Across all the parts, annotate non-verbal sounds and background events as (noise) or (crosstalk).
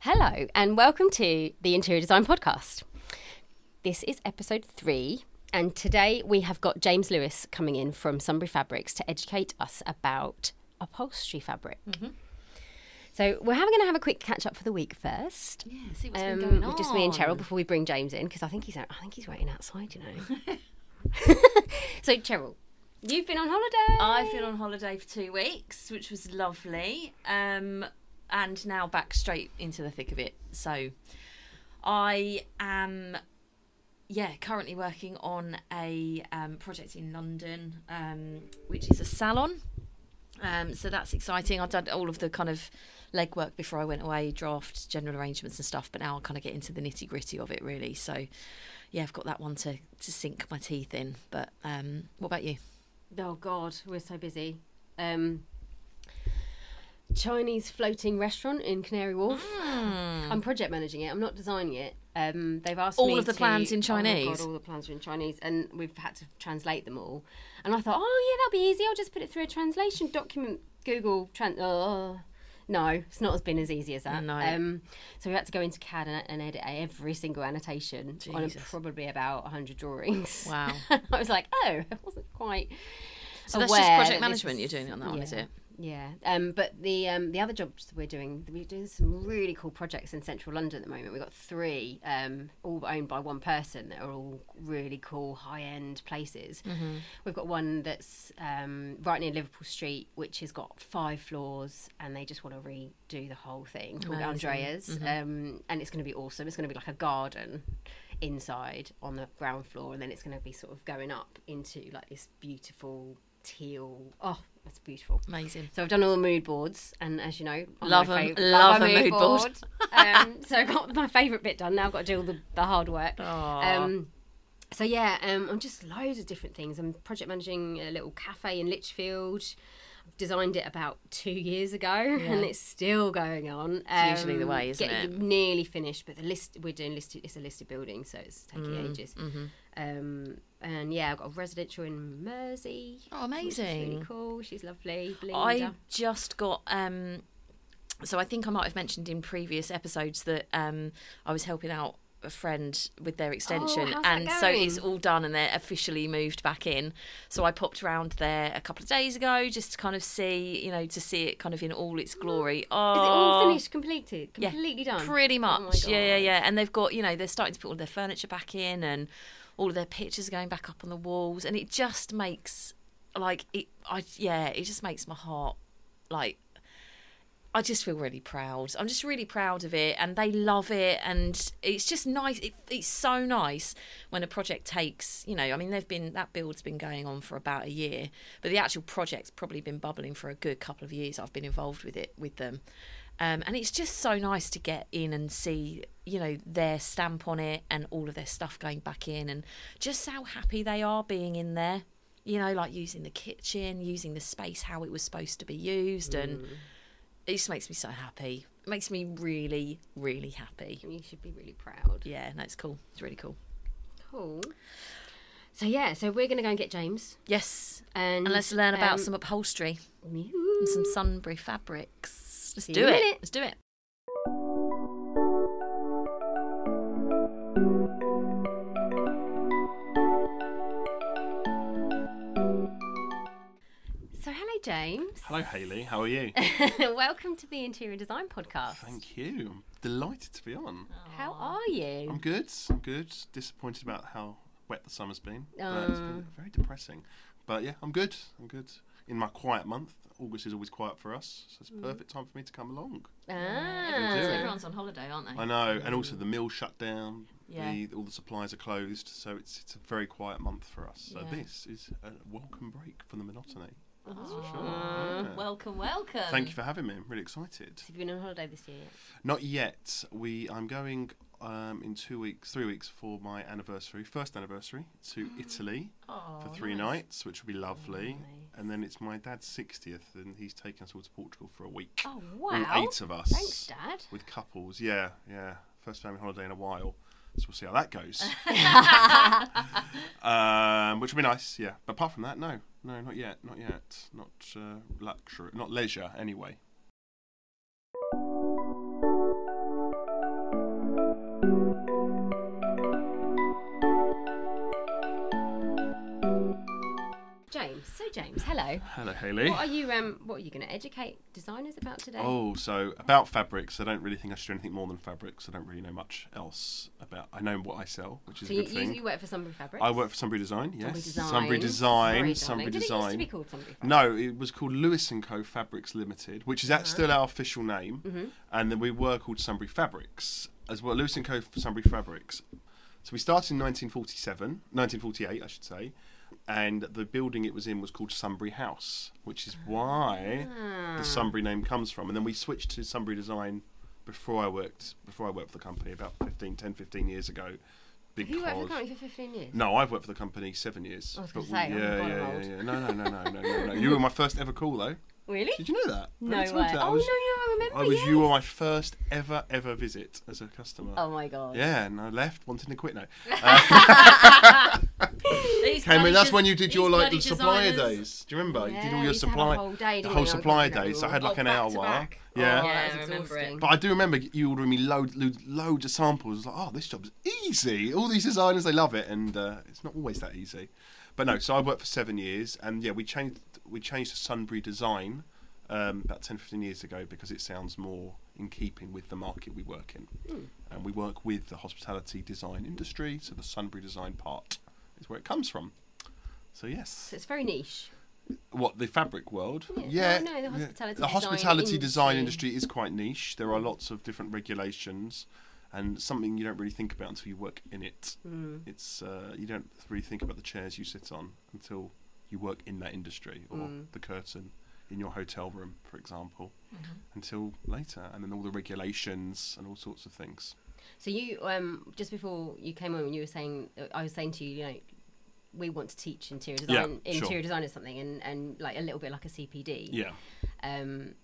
Hello, and welcome to the Interior Design Podcast. This is episode three, and today we have got James Lewis coming in from Sunbury Fabrics to educate us about upholstery fabric. So we're having going to have a quick catch up for the week first. Yeah, see what's Um, been going on. just me and Cheryl before we bring James in because I think he's out, I think he's waiting outside. You know. (laughs) (laughs) so Cheryl, you've been on holiday. I've been on holiday for two weeks, which was lovely, um, and now back straight into the thick of it. So, I am, yeah, currently working on a um, project in London, um, which is a salon. Um, so that's exciting. I've done all of the kind of legwork before I went away, draft, general arrangements and stuff. But now I'll kind of get into the nitty gritty of it, really. So, yeah, I've got that one to to sink my teeth in. But um, what about you? Oh God, we're so busy. Um, Chinese floating restaurant in Canary Wharf. I'm project managing it. I'm not designing it. Um, they've asked All of the to- plans in Oh Chinese? God, all the plans are in Chinese, and we've had to translate them all. And I thought, oh yeah, that'll be easy. I'll just put it through a translation document. Google trans. Oh. No, it's not as been as easy as that. No. Um, so we had to go into CAD and, and edit every single annotation on a- probably about 100 drawings. Wow. (laughs) I was like, oh, I wasn't quite. So that's just project management was- you're doing on that one, is it? Yeah, um, but the um, the other jobs that we're doing, we're doing some really cool projects in central London at the moment. We've got three, um, all owned by one person, that are all really cool, high end places. Mm-hmm. We've got one that's um, right near Liverpool Street, which has got five floors, and they just want to redo the whole thing called Amazing. Andreas, um, and it's going to be awesome. It's going to be like a garden inside on the ground floor, and then it's going to be sort of going up into like this beautiful teal. Oh, that's beautiful. Amazing. So I've done all the mood boards, and as you know, Love 'em. fav- Love my a mood board. (laughs) um, so I got my favourite bit done. Now I've got to do all the, the hard work. Um, so yeah, um, I'm just loads of different things. I'm project managing a little cafe in Lichfield. Designed it about two years ago, and it's still going on. It's usually the Um, way, isn't getting it? Nearly finished, but the list we're doing listed. It's a listed building, so it's taking Mm, ages. mm-hmm. Um, and yeah, I've got a residential in Mersey. Oh, is really amazing. cool. She's lovely. Belinda. I just got. Um, so I think I might have mentioned in previous episodes that um, I was helping out a friend with their extension, Oh, and so it's all done, and they're officially moved back in. So I popped around there a couple of days ago just to kind of see, you know, to see it kind of in all its mm. glory. Oh, Is it all oh. finished, completed, Yeah, completely done? Pretty Oh much, yeah, yeah, yeah. And they've got, you know, they're starting to put all their furniture back in, and all of their pictures are going back up on the walls, and it just makes, like, it. I yeah, it just makes my heart, like, I just feel really proud. I'm just really proud of it, and they love it, and it's just nice. It, it's so nice when a project takes, you know, I mean, they've been that build's been going on for about a year, but the actual project's probably been bubbling for a good couple of years. I've been involved with it with them, um, and it's just so nice to get in and see, you know, their stamp on it and all of their stuff going back in, and just how happy they are being in there. You know, like using the kitchen, using the space how it was supposed to be used, and it just makes me so happy. It makes me really, really happy. You should be really proud. Yeah, no, it's cool. It's really cool. Cool. So yeah, so we're gonna go and get James, Yes, and, and let's learn about um, some upholstery and some Sunbury fabrics. Let's do you in a it. minute. Let's do it. James. Hello, Hayley. How are you? (laughs) Welcome to the Interior Design Podcast. Thank you. I'm delighted to be on. How are you? I'm good. I'm good. Disappointed about how wet the summer's been. But it's been very depressing. But yeah, I'm good. I'm good. In my quiet month, August is always quiet for us, so it's a perfect time for me to come along. Ah. do. Everyone's on holiday, aren't they? I know, and also the mill shut down. Yeah. The, all the supplies are closed, so it's it's a very quiet month for us. So Yeah. this is a welcome break from the monotony. For sure. Yeah. Welcome, welcome. Thank you for having me. I'm really excited. Have you been on holiday this year? yet? Not yet. We I'm going um, in two weeks, three weeks for my anniversary, first anniversary to (gasps) Italy for three nights, which will be lovely. Nice. And then it's my dad's sixtieth, and he's taking us all to Portugal for a week. Oh All wow! eight of us. Thanks, Dad. With couples, yeah, yeah. First family holiday in a while. So we'll see how that goes. (laughs) um, which would be nice. Yeah, but apart from that, no, no, not yet, not yet, not uh, luxury, not leisure anyway. James. Hello. Hello, Hayley. What are you um what are you going to educate designers about today? Oh, so about fabrics, I don't really think I should do anything more than fabrics. I don't really know much else about. I know what I sell, which is so a good you, thing. you work for Sunbury Fabrics. I work for Sunbury Design, yes. Design. Sunbury Design, Sunbury. Did Design. it used to be called Sunbury Fabrics? No, it was called Lewis and Co. Fabrics Limited, which is Uh-huh. that still our official name, Mm-hmm. and then we were called Sunbury Fabrics as well. Lewis and Co. Sunbury Fabrics. So we started in 1947, 1948, I should say, and the building it was in was called Sunbury House, which is why Ah. the Sunbury name comes from. And then we switched to Sunbury Design before I worked before I worked for the company about 15, 10, 15 years ago. Have Because you worked for the company for 15 years? no, I've worked for the company seven years. I was but gonna say, we- my yeah, yeah, yeah, yeah. No, no, no, no, no, no, no. (laughs) You were my first ever call though. Really? Did you know that? No way. that. I Oh, was, no, no, I remember. I was. yes. You were my first ever ever visit as a customer. Oh my god. Yeah, and I left wanting to quit now. (laughs) (laughs) These Came in, that's des- when you did your like the supplier designers. days. Do you remember? you did all your used to supply, whole day, the whole we? supply days. So I had oh, like an hour. to. Yeah. Oh, Yeah, that's I remember exhausting. it. But I do remember you ordering me loads, loads, loads of samples. Like, oh, this job's easy. All these designers, they love it, and uh, it's not always that easy. But no, so I worked for seven years, and yeah, we changed we changed to Sunbury Design um, about 10, 15 years ago because it sounds more in keeping with the market we work in, and we work with the hospitality design industry. So the Sunbury Design part is where it comes from. So yes, So it's very niche. what the fabric world? Yeah, Yeah, no, no, the yeah. hospitality The design hospitality design industry. industry is quite niche. There are lots of different regulations, and something you don't really think about until you work in it. Mm. It's uh, you don't really think about the chairs you sit on until you work in that industry or Mm. the curtain in your hotel room, for example, Mm-hmm. until later, and then all the regulations and all sorts of things. So you um just before you came on, you were saying I was saying to you, you know, we want to teach interior Yeah, design, sure. interior design or something, and and like a little bit like a CPD. Yeah. Um,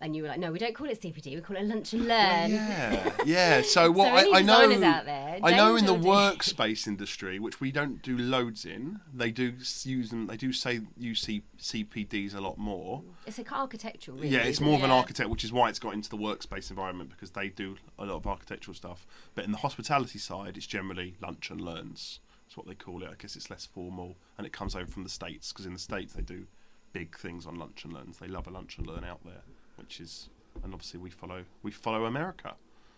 and you were like, no, we don't call it CPD, we call it lunch and learn. Yeah, (laughs) yeah. So what So I, I know, out there, I know in the workspace industry, which we don't do loads in, they do use them. They do say use C- CPDs a lot more. It's like architectural, really. yeah, it's more it? of an architect, which is why it's got into the workspace environment because they do a lot of architectural stuff. But in the hospitality side, it's generally lunch and learns. That's what they call it. I guess it's less formal, and it comes over from the states because in the states they do big things on lunch and learns. They love a lunch and learn out there, which is, and obviously we follow we follow America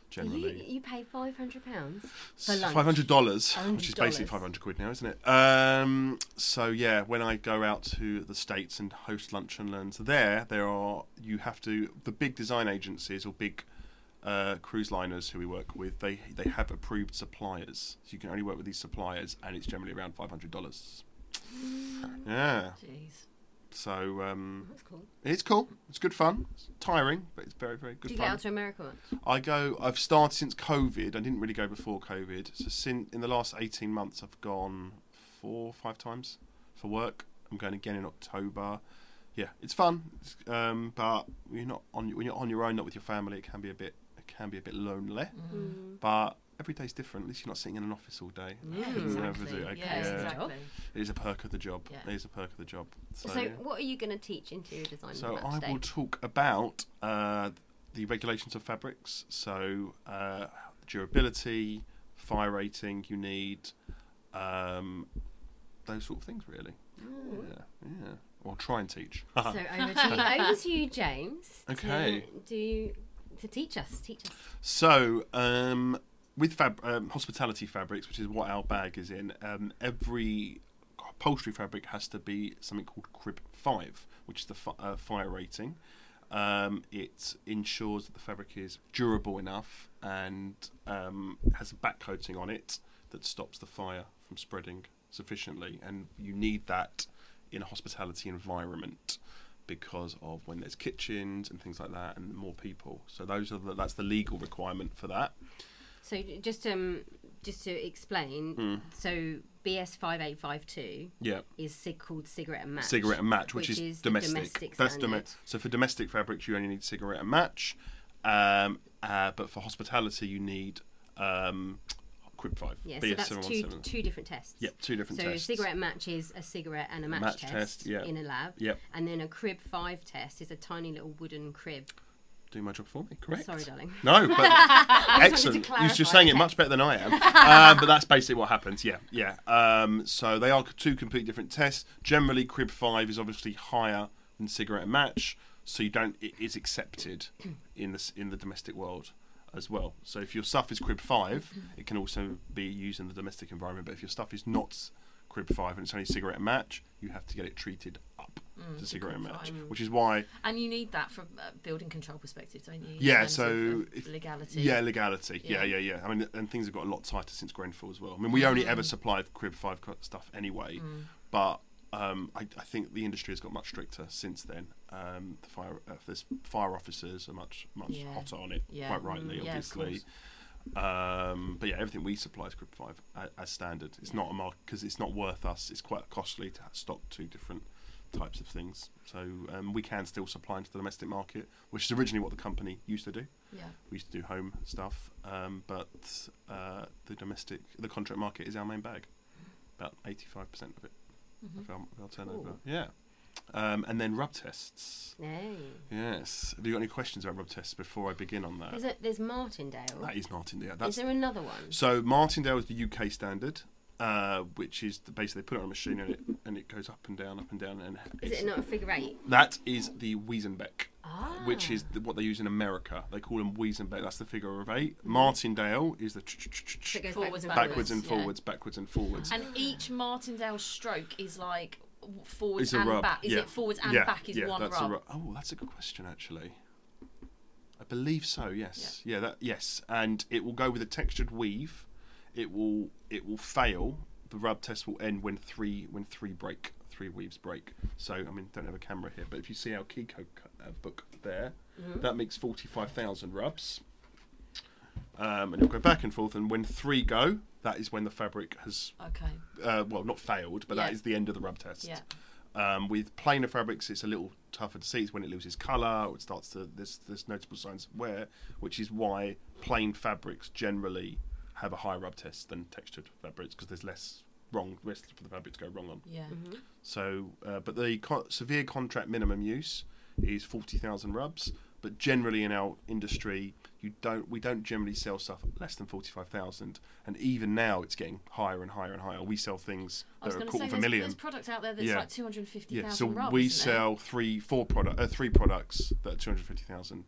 generally. you pay five hundred pounds for lunch. Five hundred dollars, which is basically $500. five hundred quid now, isn't it? Um, so yeah, when I go out to the states and host lunch and learns there, there are you have to the big design agencies or big uh, cruise liners who we work with. They they have approved suppliers, so you can only work with these suppliers, and it's generally around five hundred dollars. Yeah, Jeez. so um, That's cool. it's cool. It's good fun. It's tiring, but it's very very good Do you fun. get out to America much? I go. I've started since COVID. I didn't really go before COVID. So since in the last eighteen months, I've gone four, five times for work. I'm going again in October. Yeah, it's fun, it's, um, but you're not on when you're on your own, not with your family. It can be a bit. It can be a bit lonely. Mm. But every day's different. At least you're not sitting in an office all day. Yeah, exactly. do. Okay, Yeah, yeah. exactly. It is a perk of the job. Yeah. It is a perk of the job. So, So, what are you going to teach interior design so about I today? will talk about uh, the regulations of fabrics. So uh, durability, fire rating you need, um, those sort of things really. Yeah, yeah. Or try and teach. (laughs) So over to (laughs) you, over to you, James. Okay. To, do to teach us, teach us. So, um, with fab- um, hospitality fabrics, which is what our bag is in, um, every upholstery fabric has to be something called Crib 5, which is the uh, fire rating. Um, it ensures that the fabric is durable enough and um, has a back coating on it that stops the fire from spreading sufficiently. And you need that in a hospitality environment because of when there's kitchens and things like that and more people. So those are the, that's the legal requirement for that. So just um just to explain, Hmm. so BS five eight five two Yeah. is sig- called cigarette and match. cigarette and match, which, which is, is domestic. domestic That's domestic. So for domestic fabrics, you only need cigarette and match, um, uh, but for hospitality, you need um, Crib Five. Yeah, so that's two, two different tests. Yep, two different so tests. a cigarette match is a cigarette and a match, match test, test, yeah. in a lab. Yep. And then a crib five test is a tiny little wooden crib. Do my job for me, correct? Sorry, darling. No, but (laughs) excellent. You're just saying it much better than I am. um, (laughs) but that's basically what happens. Yeah, yeah. Um, so they are two completely different tests. Generally, crib five is obviously higher than cigarette match, so you don't. It is accepted in the in the domestic world as well. So if your stuff is crib five, it can also be used in the domestic environment. But if your stuff is not crib five and it's only cigarette and match, you have to get it treated up mm, to cigarette and match, which is why And you need that from a building control perspective, don't you? Yeah, so if- legality. Yeah, legality. Yeah. Yeah. yeah, yeah, I mean, and things have got a lot tighter since Grenfell as well. I mean, we only ever mm. supplied Crib Five stuff anyway, mm. but um, I, I think the industry has got much stricter since then. Um, the fire, uh, there's fire officers are much much Yeah. hotter on it, Yeah. quite rightly, Mm, yeah, obviously. Um, but yeah, everything we supply is Crib Five as, as standard. It's not a mark because it's not worth us. It's quite costly to stock two different types of things. So um, we can still supply into the domestic market, which is originally what the company used to do. Yeah. We used to do home stuff, um, but uh, the domestic, the contract market is our main bag. About eighty-five percent of it Mm-hmm. of our turnover. Cool. Yeah, um, and then rub tests. Hey. Yes. Have you got any questions about rub tests before I begin on that? There's, a, there's Martindale. that is Martindale. Is That's there another one? so Martindale is the UK standard, uh, which is the, basically they put it on a machine and it and it goes up and down, up and down, and Is it not a figure eight? that is the Wyzenbeek. Ah. which is the, what they use in America. They call them Wyzenbeek. That's the figure of eight. Martindale is the So backwards, and backwards and yeah. forwards, backwards and forwards. And each Martindale stroke is like w- forwards and rub. back. Is yeah. it forwards and yeah. back is yeah, one that's rub? A rub. Oh, that's a good question actually. I believe so. Yes. Yeah. that yes, and it will go with a textured weave. It will it will fail. The rub test will end when three when three break. Three weaves break. So I mean, don't have a camera here, but if you see our key code co- uh, book there, that makes forty five thousand rubs. Um, and it'll go back and forth, and when three go, that is when the fabric has Okay. uh, well, not failed, but that Yeah. is the end of the rub test. Yeah. Um, with plainer fabrics, it's a little tougher to see. It's when it loses colour or it starts to there's there's noticeable signs of wear, which is why plain fabrics generally have a higher rub test than textured fabrics because there's less wrong risk for the fabric to go wrong on. Yeah. So, uh, but the co- severe contract minimum use is forty thousand rubs. But generally in our industry, you don't we don't generally sell stuff less than forty five thousand, and even now it's getting higher and higher and higher. We sell things I that are a quarter of a million. there's product out there that's Yeah. like 250,000 Yeah, so rubs. we isn't there? sell three, four product, uh, three products that are two hundred fifty thousand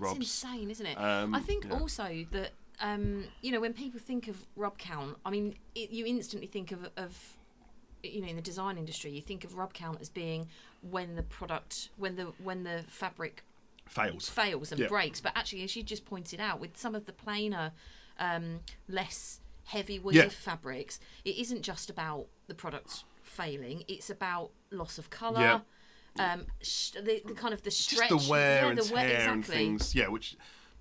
It's insane, isn't it? Um, I think yeah. also that um, you know when people think of rub count, I mean, it, you instantly think of, of you know in the design industry, you think of rub count as being when the product, when the when the fabric Fails. fails and Yeah. breaks. But actually, as you just pointed out, with some of the plainer, um, less heavy weave Yeah. fabrics, it isn't just about the product failing; it's about loss of colour. Yeah. Um, sh- the, the kind of the Just stretch, the wear yeah, and the wear, tear and things. Yeah, which,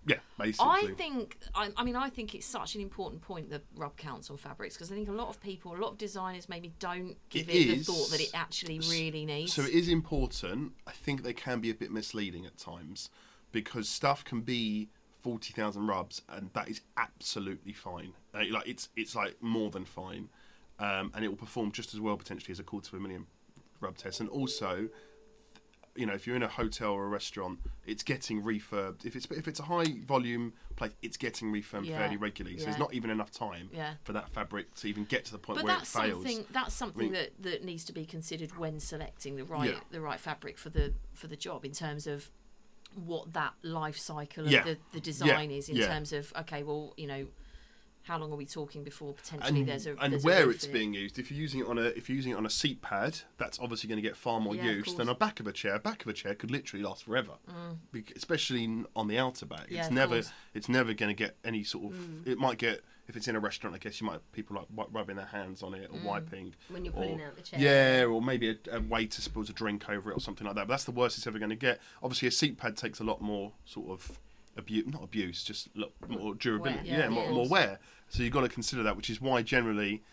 yeah, basically. I think, I, I mean, I think it's such an important point the rub counts on fabrics because I think a lot of people, a lot of designers maybe don't give It it, the thought that it actually really needs. So it is important. I think they can be a bit misleading at times because stuff can be forty thousand rubs, and that is absolutely fine. Uh, like it's it's like more than fine, um, and it will perform just as well potentially as a quarter of a million rub test. And also, you know, if you're in a hotel or a restaurant, it's getting refurbed. If it's if it's a high volume place, it's getting refurbed Yeah. fairly regularly. So there's not even enough time Yeah. for that fabric to even get to the point but where that's it fails. something that's something mean- that, that needs to be considered when selecting the right Yeah. the right fabric for the for the job in terms of what that life cycle of Yeah. the, the design Yeah. is in Yeah. terms of okay well you know how long are we talking before potentially and, there's a and there's where refit? it's being used. If you're using it on a if you're using it on a seat pad, that's obviously going to get far more Yeah, use than a back of a chair. Back of a chair could literally last forever, Bec- especially on the outer back. Mm. Yeah, it's never course. Mm. it's never going to get any sort of. It might get if it's in a restaurant. I guess you might people like rubbing their hands on it or Mm. wiping. When you're pulling or- out the chair. Yeah, or maybe a, a waiter spills a drink over it or something like that. But that's the worst it's ever going to get. Obviously, a seat pad takes a lot more sort of abuse, not abuse, just a more durability. Wear. Yeah, Yeah, more, more wear. So you've got to consider that, which is why generally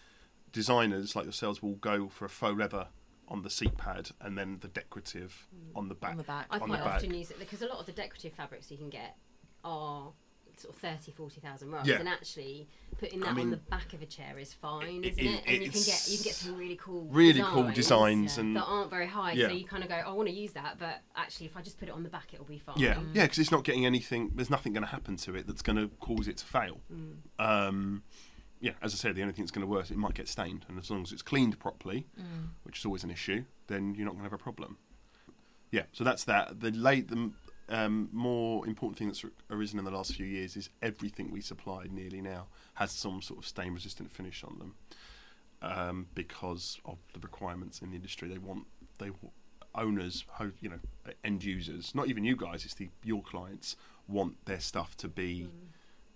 designers like yourselves will go for a faux leather on the seat pad and then the decorative mm. on the back. on the back I on quite the back. often use it because a lot of the decorative fabrics you can get are sort of 30, 40,000 rolls, Yeah. and actually putting that I on the back of a chair is fine, it- isn't it? it- And you can get you can get some really cool really cool designs designs and that aren't very high. Yeah. So you kind of go, I want to use that, but actually, if I just put it on the back, it'll be fine. Yeah, mm. yeah, because it's not getting anything. There's nothing going to happen to it that's going to cause it to fail. Mm. Um, yeah, as I said, the only thing that's going to worse, it might get stained, and as long as it's cleaned properly, mm. which is always an issue, then you're not going to have a problem. Yeah, so that's that. The late, the um, more important thing that's arisen in the last few years is everything we supply nearly now has some sort of stain-resistant finish on them, um, because of the requirements in the industry. They want they owners, you know, end users, not even you guys. It's the your clients want their stuff to be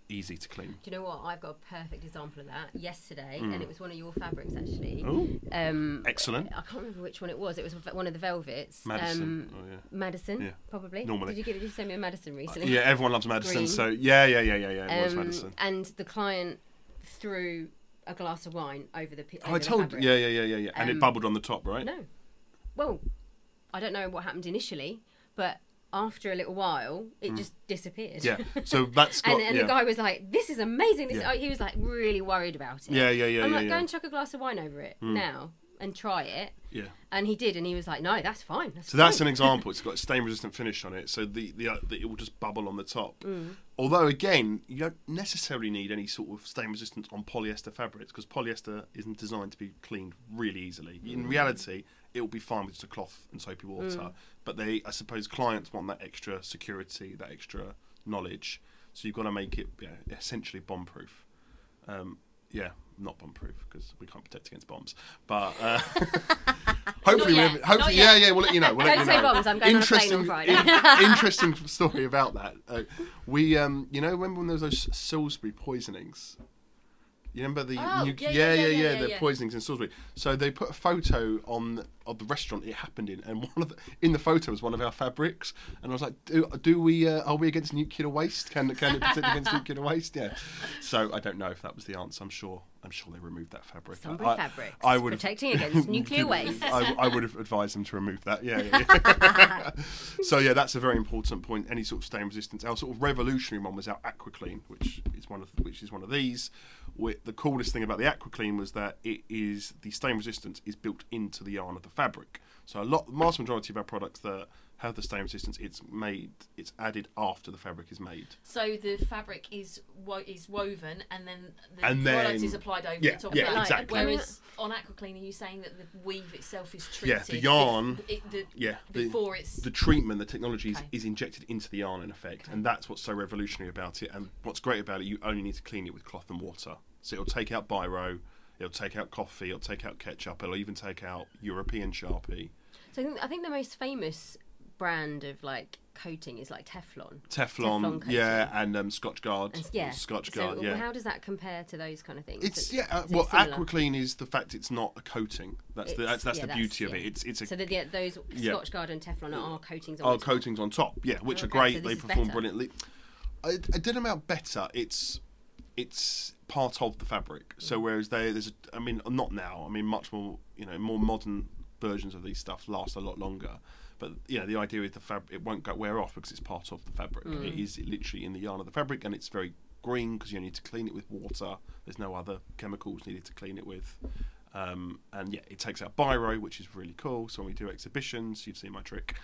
easy to clean. Do you know what? I've got a perfect example of that yesterday, Mm. and it was one of your fabrics actually. Oh, Um, excellent. I can't remember which one it was. It was one of the velvets. Madison. Um, oh, yeah. Madison, Yeah, probably. normally. Did you get? Did you send me a Madison recently? Yeah, everyone loves Madison. Green. So yeah, yeah, yeah, yeah, yeah. It was Um, Madison. And the client threw a glass of wine over the. pi- Oh, I told. fabric. Yeah, yeah, yeah, yeah, yeah. And Um, it bubbled on the top, right? No. Well, I don't know what happened initially, but after a little while, it just disappeared. Mm. Yeah. (laughs) So that's got. and and yeah. the guy was like, "This is amazing." This Yeah. oh, he was like really worried about it. yeah, yeah, yeah, I'm yeah, like, go and chuck a glass of wine over it now and try it. yeah. And he did, and he was like, "No, that's fine." That's So that's an example. It's (laughs) got a stain-resistant finish on it, so the, the, uh, the it will just bubble on the top. Mm. Although again, you don't necessarily need any sort of stain resistance on polyester fabrics because polyester isn't designed to be cleaned really easily. Mm. In reality, it will be fine with just a cloth and soapy water. But they, I suppose, clients want that extra security, that extra knowledge. So you've got to make it yeah, essentially bomb-proof. Um, yeah, not bomb-proof because we can't protect against bombs. But uh, (laughs) hopefully, we yet, hopefully, yeah, yeah, we'll let you know. We'll let Don't you say know. bombs, I'm going on a plane on Friday. in- (laughs) interesting story about that. Uh, we, um, you know, remember when there was those Salisbury poisonings? You remember the Oh, nu- yeah, yeah, yeah, yeah, the poisonings in Salisbury. So they put a photo on of the restaurant it happened in, and (laughs) one of the, in the photo was one of our fabrics. And I was like, do, do we uh, are we against nuclear waste? Can can it protect against (laughs) nuclear waste? Yeah. So I don't know if that was the answer. I'm sure I'm sure they removed that fabric. Sunbury I, fabrics, I would protecting against (laughs) nuclear waste. I, I would have advised them to remove that. Yeah. yeah, yeah. so yeah, that's a very important point. Any sort of stain resistance. Our sort of revolutionary one was our AquaClean, which is one of which is one of these. The coolest thing about the AquaClean was that it is the stain resistance is built into the yarn of the fabric. So a lot, the vast majority of our products that have the stain resistance, it's made, it's added after the fabric is made. So the fabric is wo- is woven, and then the And product then- is applied over yeah, the top yeah, of that. exactly. Whereas on AquaClean, are you saying that the weave itself is treated? Yeah, the yarn- bef- it- the- Yeah, the- before it's the treatment, the technology is, Okay. is injected into the yarn in effect, and that's what's so revolutionary about it. And what's great about it, you only need to clean it with cloth and water. So it'll take out biro, it'll take out coffee, it'll take out ketchup, it'll even take out European Sharpie, So I think, I think the most famous brand of like coating is like Teflon. Teflon, Teflon yeah, and um, Scotchgard, And, yeah. Scotch so Guard, yeah. how does that compare to those kind of things? It's yeah. Uh, well? AquaClean is the fact it's not a coating. That's the that's, that's yeah, the beauty of yeah. it. It's it's a So that the, those Yeah. Scotchgard and Teflon are, are coatings on are the top. coatings on top, yeah, which are Okay, great. so they perform better. brilliantly. A, a good amount better. It's it's part of the fabric. Mm. So whereas they, there's, a, I mean, not now. I mean, much more, you know, more modern versions of these stuff last a lot longer. But yeah, the idea is the fabric it won't go wear off because it's part of the fabric. Mm. It is literally in the yarn of the fabric, and it's very green because you need to clean it with water. There's no other chemicals needed to clean it with. Um, and yeah, it takes out biro, which is really cool. So when we do exhibitions, you've seen my trick.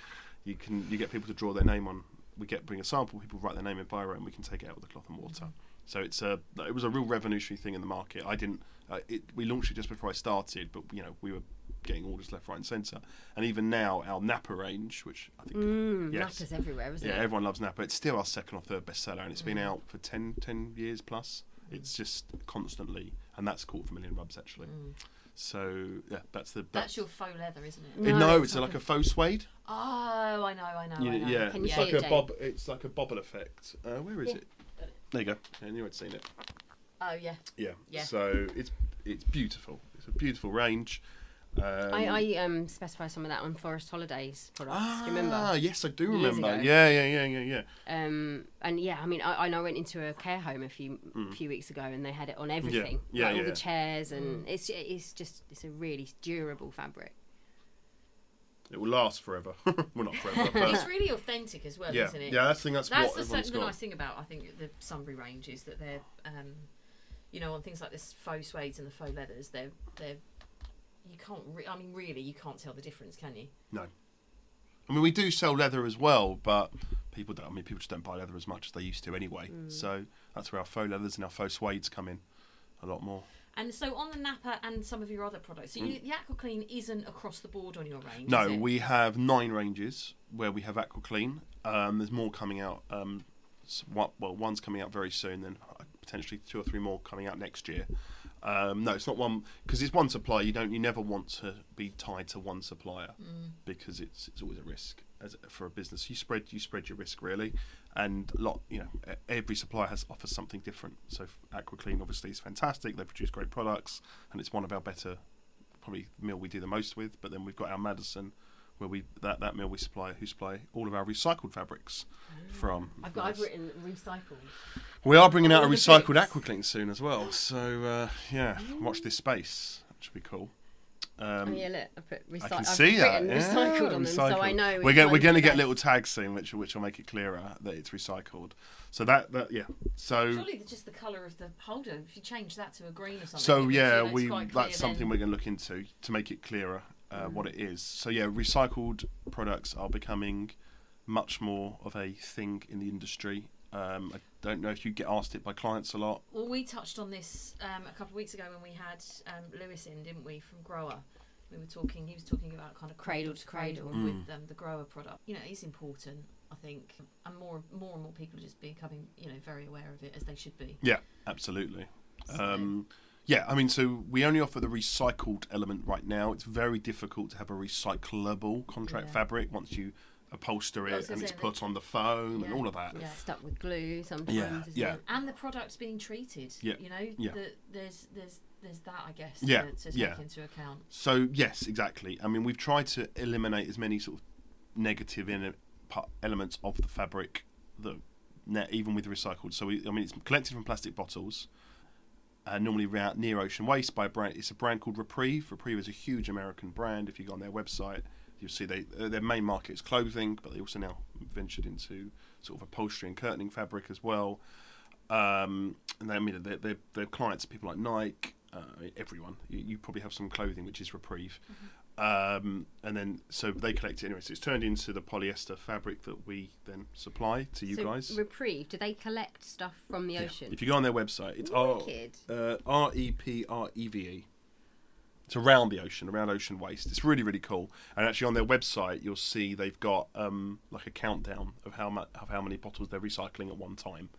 You can you get people to draw their name on. We get bring a sample, people write their name in biro, and we can take it out with a cloth and water. So it's a it was a real revolutionary thing in the market. I didn't. Uh, it, we launched it just before I started, but you know we were getting orders left, right, and centre. And even now, our Napa range, which I think Mm, Yes. Napa's everywhere, isn't yeah, it? everyone loves Napa. It's still our second or third bestseller, and it's been out for 10, 10 years plus. It's just constantly, and that's quarter of a million rubs actually. So yeah, that's the that's your faux leather, isn't it? no, No, it's it's like a faux suede. Oh, I know, I know, You- I know. yeah, Can it's like it, a Jane? bob. It's like a bobble effect. Uh, where is Yeah. it? There you go. I knew I'd seen it. Oh yeah. Yeah. Yeah. So it's it's beautiful. It's a beautiful range. Um, I, I um, specify some of that on Forest Holidays products. ah, Do you remember? yes, I do Years remember. ago. Yeah, yeah, yeah, yeah, yeah. Um, and yeah, I mean, I, I know I went into a care home a few few weeks ago, and they had it on everything. Yeah, like all yeah. the chairs, and it's it's just it's a really durable fabric. It will last forever. (laughs) well, not forever, (laughs) it's but really authentic as well, yeah, isn't it? yeah. That's the thing. That's, That's what the, everyone's the got. nice thing about I think the Sunbury range is that they're, um, you know, on things like this faux suedes and the faux leathers, they're they're you can't. Re- I mean, really, you can't tell the difference, can you? No. I mean, we do sell leather as well, but people don't. I mean, people just don't buy leather as much as they used to anyway. So that's where our faux leathers and our faux suedes come in a lot more. And so on the Napa and some of your other products, so you, the Aqua Clean isn't across the board on your range. Mm. No, is it? we have nine ranges where we have aqua clean. Um, there's more coming out. Um, well, one's coming out very soon. Then uh, potentially two or three more coming out next year. Um, no, it's not one because it's one supplier. You don't. You never want to be tied to one supplier because it's it's always a risk as for a business. You spread you spread your risk really, and a lot you know every supplier has offers something different. So Aqua Clean obviously is fantastic. They produce great products, and it's one of our better probably meal we do the most with. But then we've got our Madison, where we that that mill we supply who supply all of our recycled fabrics from. I've got. I've written recycled. We are bringing out a recycled. AquaClean soon as well. So uh, yeah, watch this space. That should be cool. Um, oh yeah, look, I put recycled. I can see that. Yeah, recycled on them, so I know. We're. We're going to get little tags soon, which which will make it clearer that it's recycled. So that that yeah. So Surely just the colour of the holder. If you change that to a green or something. so yeah, you know, it's we that's something then. we're going to look into to make it clearer uh, what it is. So yeah, recycled products are becoming much more of a thing in the industry. Um, I don't know if you get asked it by clients a lot. Well, we touched on this um, a couple of weeks ago when we had um, Lewis in, didn't we, from Grower? We were talking. He was talking about kind of Cradle to cradle. with um, the Grower product. You know, it's important. I think, and more, more and more people are just becoming, you know, very aware of it as they should be. Yeah, absolutely. So- Um, yeah, I mean, so we only offer the recycled element right now. It's very difficult to have a recyclable contract Yeah. fabric once you upholster it and it's say, put on the foam and all of that. Yeah. stuck with glue sometimes. Yeah, isn't yeah. it? and the product's being treated. Yeah, You know, yeah. the, there's there's there's that I guess Yeah, to, to take yeah. into account. So yes, exactly. I mean, we've tried to eliminate as many sort of negative in elements of the fabric that ne- even with recycled. So we, I mean, it's collected from plastic bottles. Uh, normally around near ocean waste by a brand. It's a brand called Repreve. Repreve is a huge American brand. If you go on their website, you'll see they uh, their main market is clothing, but they also now ventured into sort of upholstery and curtaining fabric as well. Um, and they, I mean, their, their, clients are people like Nike, uh, everyone. You, you probably have some clothing which is Repreve. Um, and then, so they collect it anyway. So it's turned into the polyester fabric that we then supply to you so guys. Repreve, do they collect stuff from the Yeah. ocean? If you go on their website, it's R uh, R E P R E V E. It's around the ocean, around ocean waste. It's really, really cool. And actually, on their website, you'll see they've got um, like a countdown of how much of how many bottles they're recycling at one time.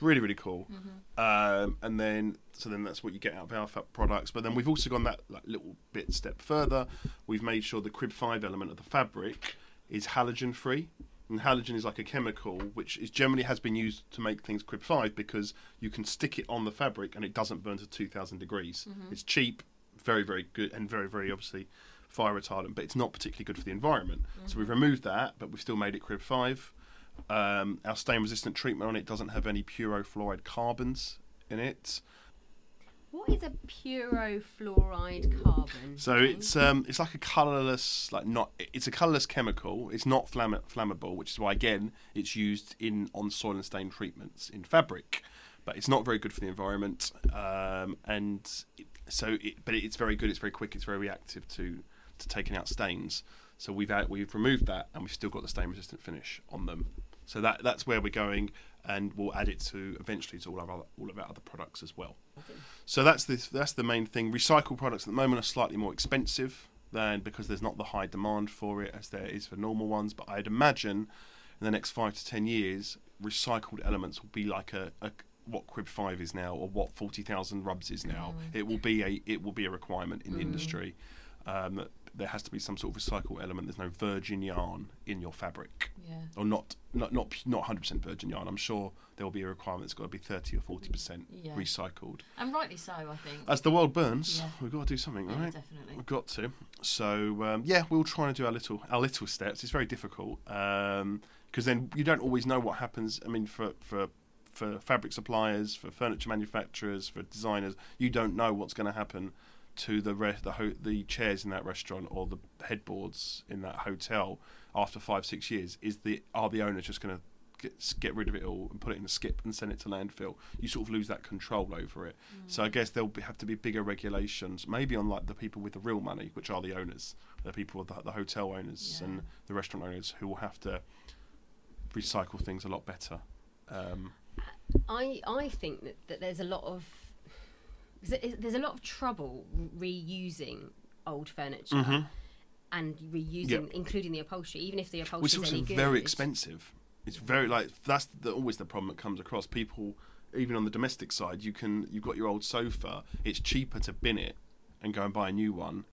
Really, really cool. Mm-hmm. Um, and then, so then that's what you get out of our products. But then we've also gone that like, little bit step further. We've made sure the Crib Five element of the fabric is halogen free. And halogen is like a chemical which is generally has been used to make things Crib Five because you can stick it on the fabric and it doesn't burn to two thousand degrees. Mm-hmm. It's cheap, very very good, and very very obviously fire retardant, but it's not particularly good for the environment. Mm-hmm. So we've removed that, but we've still made it Crib Five. Um, our stain resistant treatment on it doesn't have any purofluoride carbons in it. What is a purofluoride carbon? So it's um, it's like a colorless, like not. It's a colorless chemical. It's not flamm- flammable, which is why again it's used in on soil and stain treatments in fabric, but it's not very good for the environment. Um, and it, so, it, but it's very good. It's very quick. It's very reactive to to taking out stains. So we've out, we've removed that, and we've still got the stain resistant finish on them. So that that's where we're going, and we'll add it to eventually to all of our all of our other products as well. So that's the that's the main thing. Recycled products at the moment are slightly more expensive than because there's not the high demand for it as there is for normal ones. But I'd imagine in the next five to ten years, recycled elements will be like a, a what Crib Five is now, or what forty thousand rubs is now. It will be a it will be a requirement in the industry. Um, there has to be some sort of recycled element. There's no virgin yarn in your fabric Yeah. or not not not not 100% virgin yarn. I'm sure there will be a requirement that's got to be 30 or 40% Yeah. recycled. And rightly so, I think. As the world burns, Yeah. we've got to do something, Yeah, right? definitely. We've got to. So um, yeah, we'll try and do our little our little steps. It's very difficult because then you don't always know what happens. I mean, for for for fabric suppliers, for furniture manufacturers, for designers, you don't know what's going to happen to the re- the ho- the chairs in that restaurant or the headboards in that hotel after five six years is the are the owners just going to get, get rid of it all and put it in a skip and send it to landfill? You sort of lose that control over it. So i guess there'll be, have to be bigger regulations maybe on like the people with the real money which are the owners the people the, the hotel owners Yeah. and the restaurant owners who will have to recycle things a lot better. Um, I I think that, that there's a lot of there's a- there's a lot of trouble reusing old furniture Mhm. and reusing, Yep. including the upholstery, even if the upholstery is also any good. very expensive. It's very like that's the, always the problem that comes across. People, even on the domestic side, you can you've got your old sofa. It's cheaper to bin it and go and buy a new one.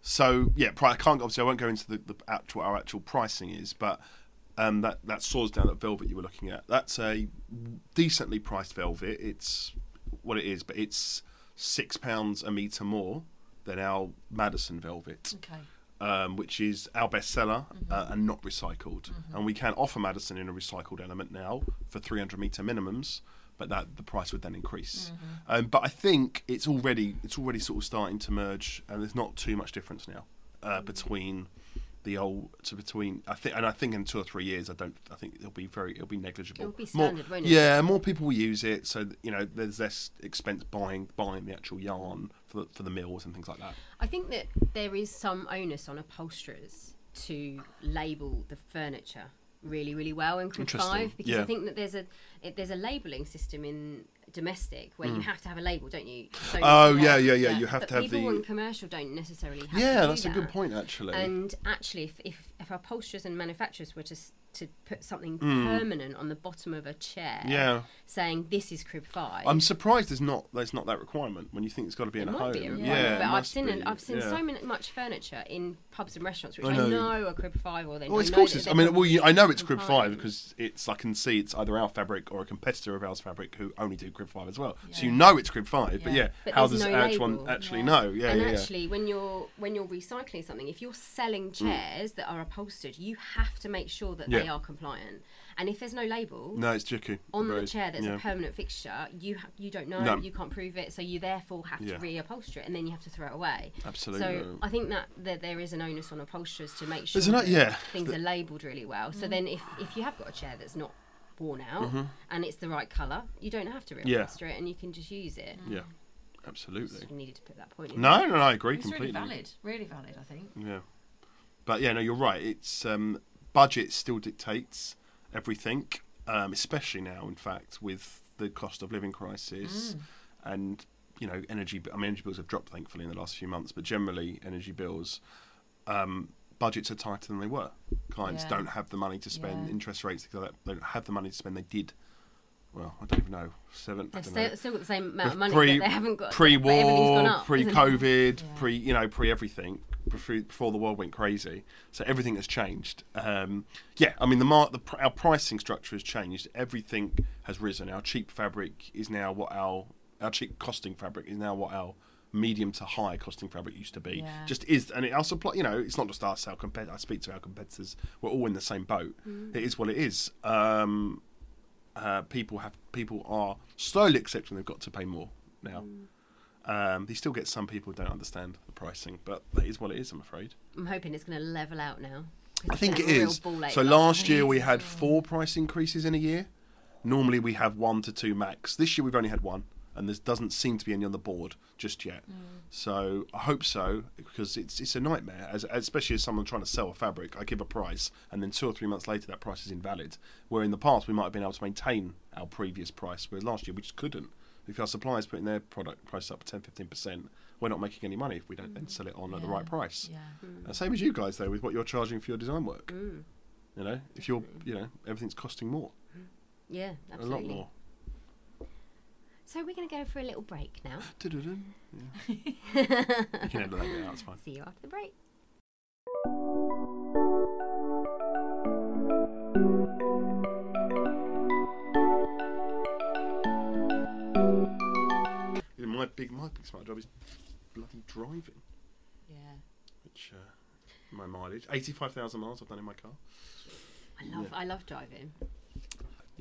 So yeah, I can't obviously I won't go into the, the actual our actual pricing is, but um, that that saws down that velvet you were looking at. That's a decently priced velvet. It's what it is, but it's six pounds a meter more than our Madison velvet Okay. um, which is our bestseller uh, and not recycled. And we can offer Madison in a recycled element now for 300 meter minimums, but that the price would then increase. Um, but I think it's already it's already sort of starting to merge, and there's not too much difference now uh, between the old to between I think and I think in two or three years I don't I think it'll be very it'll be negligible. It'll be More- standard, won't it? Yeah, more people will use it, so you know there's less expense buying buying the actual yarn for the, for the mills and things like that. I think that there is some onus on upholsterers to label the furniture really, really well in Crib Five because yeah. I think that there's a it, there's a labelling system in domestic where you have to have a label, don't you? So Mm. Oh, that- yeah, yeah, yeah, you have but to have people the- in commercial don't necessarily have to Yeah, that's a good point actually. And actually, if, if, if upholsterers and manufacturers were to, to put something permanent on the bottom of a chair Hmm. Yeah. saying this is Crib 5, I'm surprised there's not there's not that requirement when you think it's got to be it in a home. be a yeah, but I've seen an, I've seen yeah. so many, much furniture in pubs and restaurants which I I know. know, are Crib 5 or they Well, of course it's. I mean, well, you, I know it's Crib Five because it's. I can see it's either our fabric or a competitor of ours fabric who only do Crib Five as well. So you know it's Crib Five, but Yeah. yeah, But how does no label. actually Yeah. know? Yeah, and yeah, yeah. actually, when you're when you're recycling something, if you're selling Mm. chairs that are upholstered, you have to make sure that they Yeah. are compliant. And if there's no label No, it's tricky. on Very- the chair that's yeah. a permanent fixture, you ha- you don't know, No. you can't prove it, so you therefore have Yeah. to reupholster it, and then you have to throw it away. Absolutely. So I think that, that there is an onus on upholsterers to make sure There's an- that yeah. things are labelled really well. So then, if if you have got a chair that's not worn out Mm-hmm. and it's the right colour, you don't have to Yeah. reupholster it, and you can just use it. yeah, Just absolutely. needed to put that point in. No, no, no, I agree It's completely. really valid. Really valid, I think. Yeah, but yeah, no, you're right. It's um, budget still dictates everything, um, especially now. In fact, with the cost of living crisis and you know energy. I mean, energy bills have dropped thankfully in the last few months, but generally energy bills. Um, budgets are tighter than they were. Clients Yeah. don't have the money to spend. Yeah. Interest rates, things like that. They don't have the money to spend. They did. Well, I don't even know. Seven. They've still, still got the same amount of money, Pre, they haven't got pre-war, pre-COVID, Yeah. pre you know pre everything before, before the world went crazy. So everything has changed. Um, yeah, I mean the, mar- the pr- our pricing structure has changed. Everything has risen. Our cheap fabric is now what our our cheap costing fabric is now what our medium to high costing fabric used to be. Yeah. Just is, and it, our supply. You know, it's not just us. Our compet- I speak to our competitors. We're all in the same boat. Mm. It is what it is. Um, uh, people have people are slowly accepting they've got to pay more now. Mm. Um, they still get some people who don't understand the pricing, but that is what it is. I'm afraid. I'm hoping it's going to level out now. I think it is. So last last year we had four price increases in a year. Normally we have one to two max. This year we've only had one, and there doesn't seem to be any on the board just yet. So I hope so because it's it's a nightmare, as, especially as someone trying to sell a fabric. I give a price, and then two or three months later that price is invalid. Where in the past we might have been able to maintain our previous price, whereas last year we just couldn't. If our suppliers putting their product price up 10 15 percent, we're not making any money if we don't then sell it on at the right price. Yeah. Uh, same as you guys though with what you're charging for your design work. Mm. You know, if you're, you know, everything's costing more, Yeah, absolutely. a lot more. So we're going to go for a little break now. (gasps) Yeah. you can edit that bit out. It's fine. (laughs) See you after the break. Yeah, My big, my big smart job is bloody driving, Yeah. which uh, my mileage, eighty-five thousand miles I've done in my car. I love, I love driving.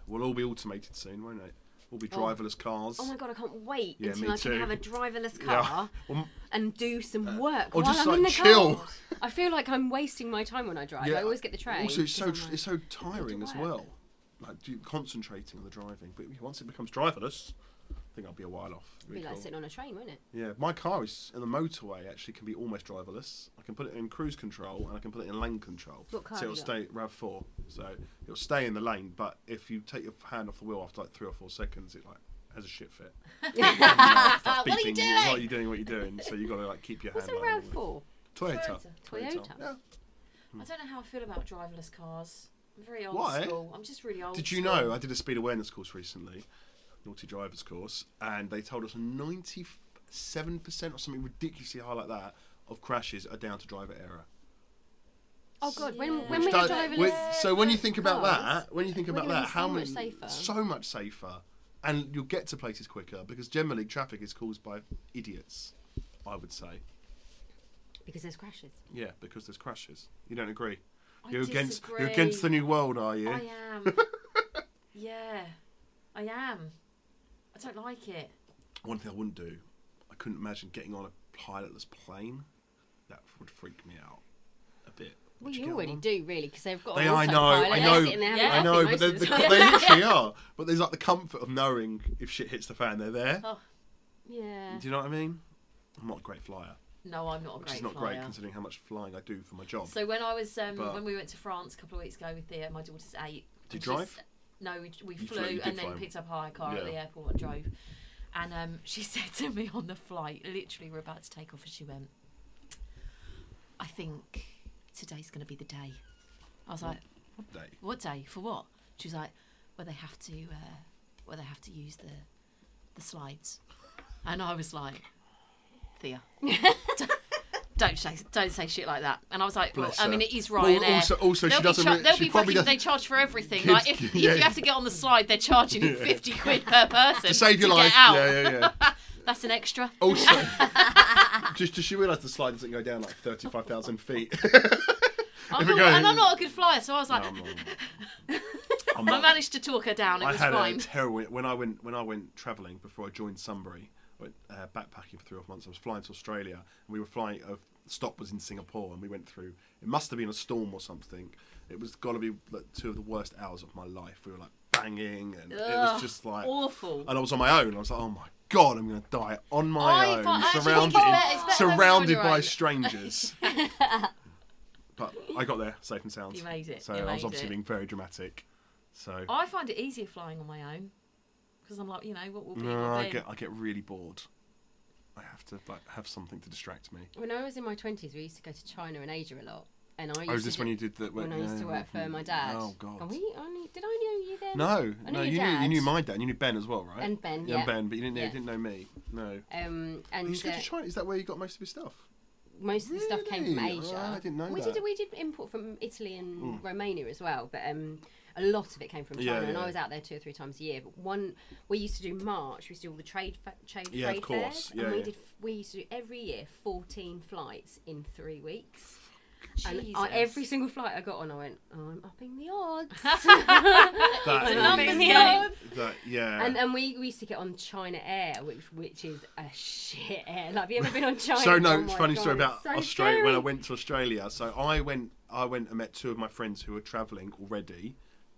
We'll all be automated soon, won't it? We'll be driverless cars. Oh my god, I can't wait Yeah, until I can have a driverless car (laughs) m- and do some work or while just, I'm in the chill. car. I feel like I'm wasting my time when I drive. I always get the train. Also, it's so like, it's so tiring as well. Like concentrating on the driving. But once it becomes driverless, think I'll be a while off. it'd be Really like cool. sitting on a train, wouldn't it? Yeah, my car is in the motorway. Actually, can be almost driverless. I can put it in cruise control and I can put it in lane control. What car so it'll stay Rav Four. So it'll stay in the lane. But if you take your hand off the wheel after like three or four seconds, it like has a shit fit. (laughs) What are you Beeping, doing? What are you doing? What are you doing? So you've got to like keep your What's hand. a on Rav it. for? Toyota. Toyota. Yeah. Hmm. I don't know how I feel about driverless cars. I'm very old Why? school. I'm just really old. Did you school. know I did a speed awareness course recently, naughty drivers course, and they told us ninety-seven percent or something ridiculously high like that of crashes are down to driver error. Oh god, when Yeah. when Which we don't- when- so when you think about cars, that, when you think about that, be how so many much safer. so much safer, and you'll get to places quicker because generally traffic is caused by idiots. I would say, because there's crashes. yeah, because there's crashes. You don't agree? I You're against you're against the new world, are you? I am. (laughs) yeah, I am. I don't like it. One thing I wouldn't do, I couldn't imagine getting on a pilotless plane. That would freak me out a bit. Well, Would you get already one? do really because they've got. They, I know, I know, Yeah. I know, but most they, of the they, (laughs) literally are. But there's like the comfort of knowing if shit hits the fan, they're there. Oh, yeah. Do you know what I mean? I'm not a great flyer, no, I'm not a which great is not flyer. great considering how much flying I do for my job. So when I was um, But- when we went to France a couple of weeks ago with Thea, my daughter's eight. Did you and she's- drive? No, we, we flew, flew, and then fly. picked up a hire car at the airport and drove. And um, (laughs) she (laughs) said to me on the flight, literally, we're about to take off, and she went, "I think today's going to be the day." I was like, What day? "What day? For what?" She was like, "Where they have to, uh, where they have to use the the slides." And I was like, "Thea." (laughs) Don't say don't say shit like that. And I was like, well, I mean, it is Well, Ryanair. also- also she They'll be doesn't char- they'll she be fucking, they charge for everything. Kids- like if, if you have to get on the slide, they're charging you (laughs) Yeah. fifty quid per person To save your to life. Yeah, yeah, yeah. (laughs) That's an extra. Also, (laughs) just does she realise the slide doesn't go down like thirty-five thousand feet? I'm not, and I'm not a good flyer, so I was like, No. I'm I managed to talk her down. It I was had fine. a terrible when I went when I went travelling before I joined Sunbury. Went uh, backpacking for three or four months. I was flying to Australia, and we were flying. A stop was in Singapore, and we went through. It must have been a storm or something. It was got to be like two of the worst hours of my life. We were like banging, and it was just like awful. And I was on my own. I was like, oh my god, I'm going to die on my I own, fi- I actually think surrounded better- it's better when you're on surrounded by own. strangers. (laughs) but I got there safe and sound. You made it, So you I was obviously it. being very dramatic. So I find it easier flying on my own because I'm like, you know, what will be. no, will I be. get I get really bored. I have to like have something to distract me. When I was in my twenties, we used to go to China and Asia a lot, and I used Oh, is to this do- when you did that? when I used to work for my dad. Oh god. And we only did I know you then? no, I knew no, your you knew you knew my dad. You knew Ben as well, right? And Ben, yeah, yeah. Ben, but you didn't know Yeah. you didn't know me. No. Um, You and used to go to China. Is that where you got most of your stuff? most of the stuff came from Asia. Oh, I didn't know we that. did we did import from Italy and Mm. Romania as well, but um, a lot of it came from China. Yeah, And. I was out there two or three times a year. But one we used to do March. We used to do all the trade fa- trade, Yeah, of course. fairs, Yeah, and we yeah. did we used to do every year fourteen flights in three weeks. And Jesus. I, every single flight I got on, I went, oh, I'm upping the odds. (laughs) (laughs) That I'm upping the odds. that yeah. And and we, we used to get on China Air, which which is a shit air. Like, have you ever been on China? So no, Oh it's funny God, story about so Australia. When I went to Australia, so I went, I went and met two of my friends who were travelling already.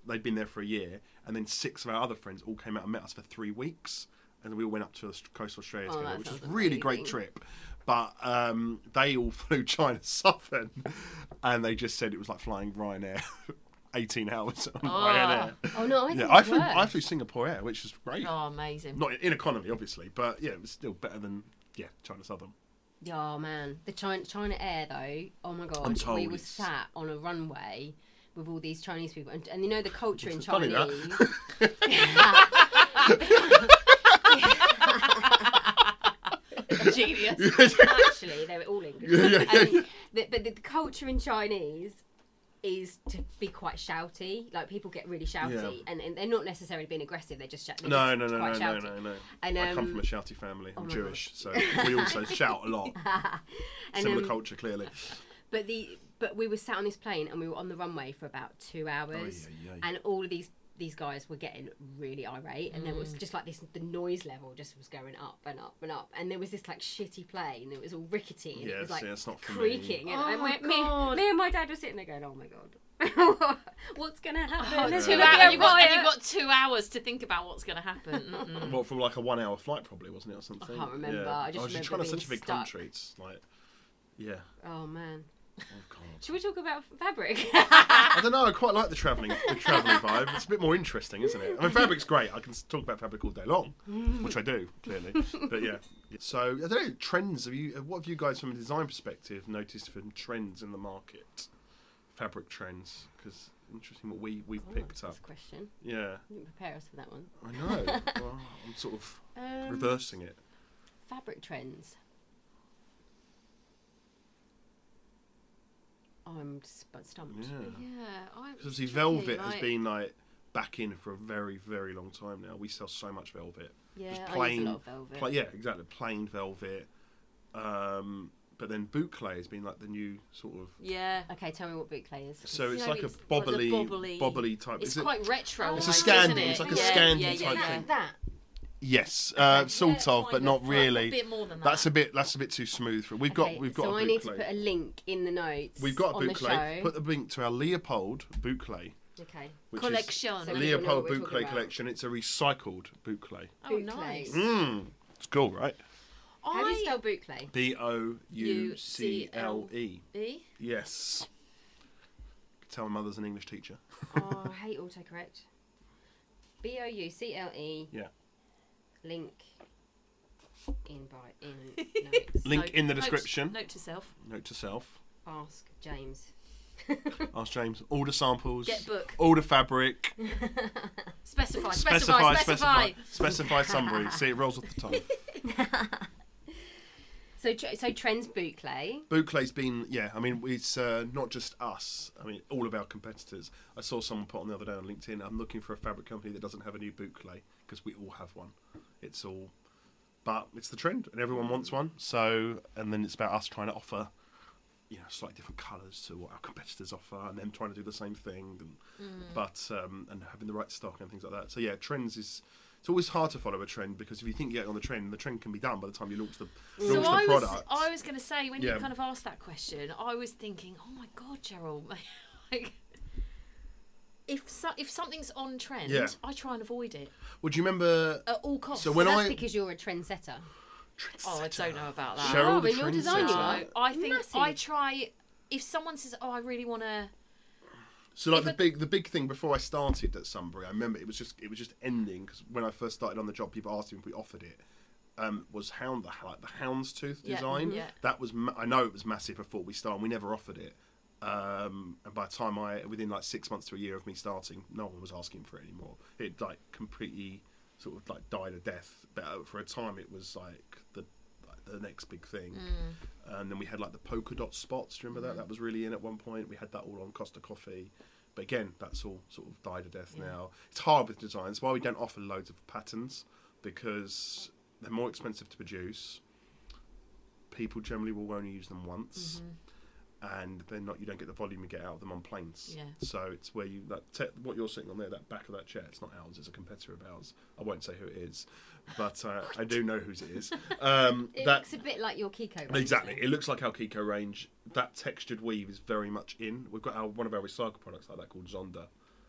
They'd been there for a year, and then six of our other friends all came out and met us for three weeks, and we all went up to the coast of Australia Oh, together, which was really great trip. But um, they all (laughs) flew China (laughs) Southern, and they just said it was like flying Ryanair, (laughs) eighteen hours on Ryanair. Oh no, I think Yeah, I flew. I flew Singapore Air, which was great. Oh, amazing. Not in economy, obviously, but yeah, it was still better than yeah China Southern. Oh man, the China China Air though. Oh my god, we were sat on a runway with all these Chinese people, and, and you know the culture in. Chinese. (laughs) Genius. Actually, they were all English. Yeah, yeah, yeah. And the, but the, the culture in Chinese is to be quite shouty. Like people get really shouty, Yeah. and, and they're not necessarily being aggressive. They're just, sh- they're No, no, no, no, no, shouty. no, no. And, I come um, from a shouty family. I'm oh Jewish, so we also shout a lot. (laughs) And, Similar um, culture, clearly. But the but we were sat on this plane and we were on the runway for about two hours, Oh, yeah, yeah. and all of these these guys were getting really irate, and there was Mm. just like this. The noise level just was going up and up and up, and there was this like shitty plane. It was all rickety, and it was like yeah, it's not me. creaking. And, Oh and my me, me, me and my dad were sitting there going, "Oh my god, (laughs) what's gonna happen?" Oh, There's hours, be a and you've, got, and you've got two hours to think about what's going to happen. (laughs) Mm-mm. Well, from like a one-hour flight, probably wasn't it, or something? I can't remember. Yeah. I just oh, remember you're trying to such a big stuck. country. It's like, yeah. Oh man, Oh god. Should we talk about fabric? (laughs) I don't know. I quite like the travelling, the travelling vibe. It's a bit more interesting, isn't it? I mean, fabric's great. I can talk about fabric all day long, which I do clearly. But yeah. So I don't know. Trends. Have you? What have you guys, from a design perspective, noticed from trends in the market? Fabric trends, because interesting what we we've Oh, picked up. a question. Yeah, You didn't prepare us for that one. I know. well, I'm sort of (laughs) Um, reversing it. Fabric trends. I'm sp- stumped. Yeah. Yeah, I. Because obviously it's velvet tricky, has like- been like back in for a very, very long time now. We sell so much velvet. Yeah, Just I use plain- a lot of velvet. Pla- yeah, exactly. Plain velvet. Um, but then boucle has been like the new sort of. Yeah. Okay, tell me what boucle is. So it's know, like it's a like the bobbly, bobbly- bobbly type. It's is it- quite retro. It's a almost, Scandi, it? it's like a yeah, Scandi yeah, type yeah, like yeah. thing. that. Yes, uh, Okay. sort of, but not really. A bit more than that. That's a bit. That's a bit too smooth for. We've got. We've got so a I need to put a link in the notes. We've got a on the boucle. Put the link to our Leopold boucle, okay. which collection. Is we- Leopold what boucle collection. It's a recycled boucle. oh, Boucle. nice. Mmm, it's cool, right? How do you I spell boucle? B O U C L E. E. Yes. Tell my mother's an English teacher. oh, I (laughs) hate autocorrect. B O U C L E. Yeah. Link. In by in (laughs) notes. Link Note- in the description. Note to self. Note to self. Ask James. (laughs) Ask James. Order samples. Get book. Order fabric. (laughs) Specify. Specify. Specify. Specify. Specify. Specify summary. See, it rolls off the tongue. So tr- so trends boucle. Boucle's been, yeah, I mean, it's uh, not just us. I mean, all of our competitors. I saw someone put on the other day on LinkedIn, I'm looking for a fabric company that doesn't have a new boucle because we all have one. It's all, but it's the trend and everyone wants one. So, and then it's about us trying to offer, you know, slightly different colours to what our competitors offer and them trying to do the same thing. And, But, um, and having the right stock and things like that. So, yeah, trends is. It's always hard to follow a trend because if you think you get on the trend, the trend can be done by the time you launch the, So launch I the was, product. I was going to say when Yeah. you kind of asked that question, I was thinking, oh my god, Gerald, (laughs) like if so, if something's on trend, Yeah. I try and avoid it Would you remember at all costs. So when That's I- because you're a trendsetter. oh, I don't know about that. Cheryl Oh, the in your design you trendsetter. are. I think Massive. I try. If someone says, "Oh, I really want to," So like If the it- big the big thing before I started at Sunbury, I remember it was just it was just ending because when I first started on the job, people asked me if we offered it. Um, was hound the like the houndstooth Yeah, design? yeah. That was ma- I know it was massive before we started. We never offered it. Um, and by the time I within like six months to a year of me starting, no one was asking for it anymore. It like completely sort of like died a death. But uh, for a time, it was like the like the next big thing. And then we had like the polka dot spots. Do you remember that? That was really in at one point. We had that all on Costa Coffee. But again, that's all sort of died a death now. It's hard with designs. Why we don't offer loads of patterns because they're more expensive to produce. People generally will only use them once, and they're not. You don't get the volume you get out of them on plains. Yeah. So it's where you that te- what you're sitting on there, that back of that chair. It's not ours. It's a competitor of ours. I won't say who it is, but uh, I do know whose it is. (laughs) Um, It that looks a bit like your Kiko. range, Exactly. though. It looks like our Kiko range. That textured weave is very much in. We've got our, one of our recycled products like that called Zonda,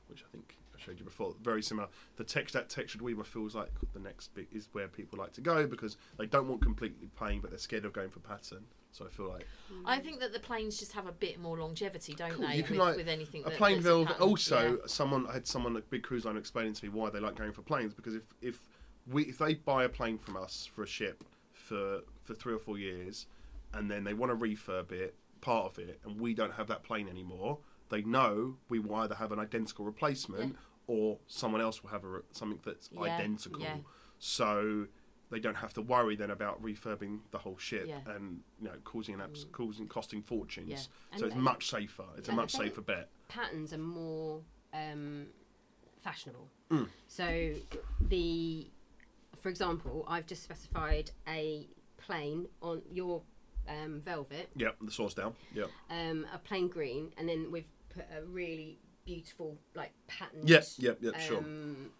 which I think I showed you before. Very similar. The text that textured weave feels like the next bit is where people like to go because they don't want completely plain, but they're scared of going for pattern. So I feel like I think that the plains just have a bit more longevity, don't Cool. they? You can with, like with anything a that, velvet. Also, Yeah. someone I had someone at big cruise line explaining to me why they like going for plains because if if we if they buy a plain from us for a ship for for three or four years, and then they want to refurb it, part of it, and we don't have that plain anymore, they know we will either have an identical replacement or someone else will have a, something that's Yeah, identical. yeah. So they don't have to worry then about refurbing the whole ship Yeah. Mm. and you know causing an abs- causing costing fortunes. So it's much safer. It's a much safer bet. patterns are more um, fashionable. Mm. So the, for example, I've just specified a plain on your um, velvet, Yep, the sauce down. Yep. um, a plain green, and then we've put a really beautiful like patterned. Yeah, yeah, yeah, sure. um,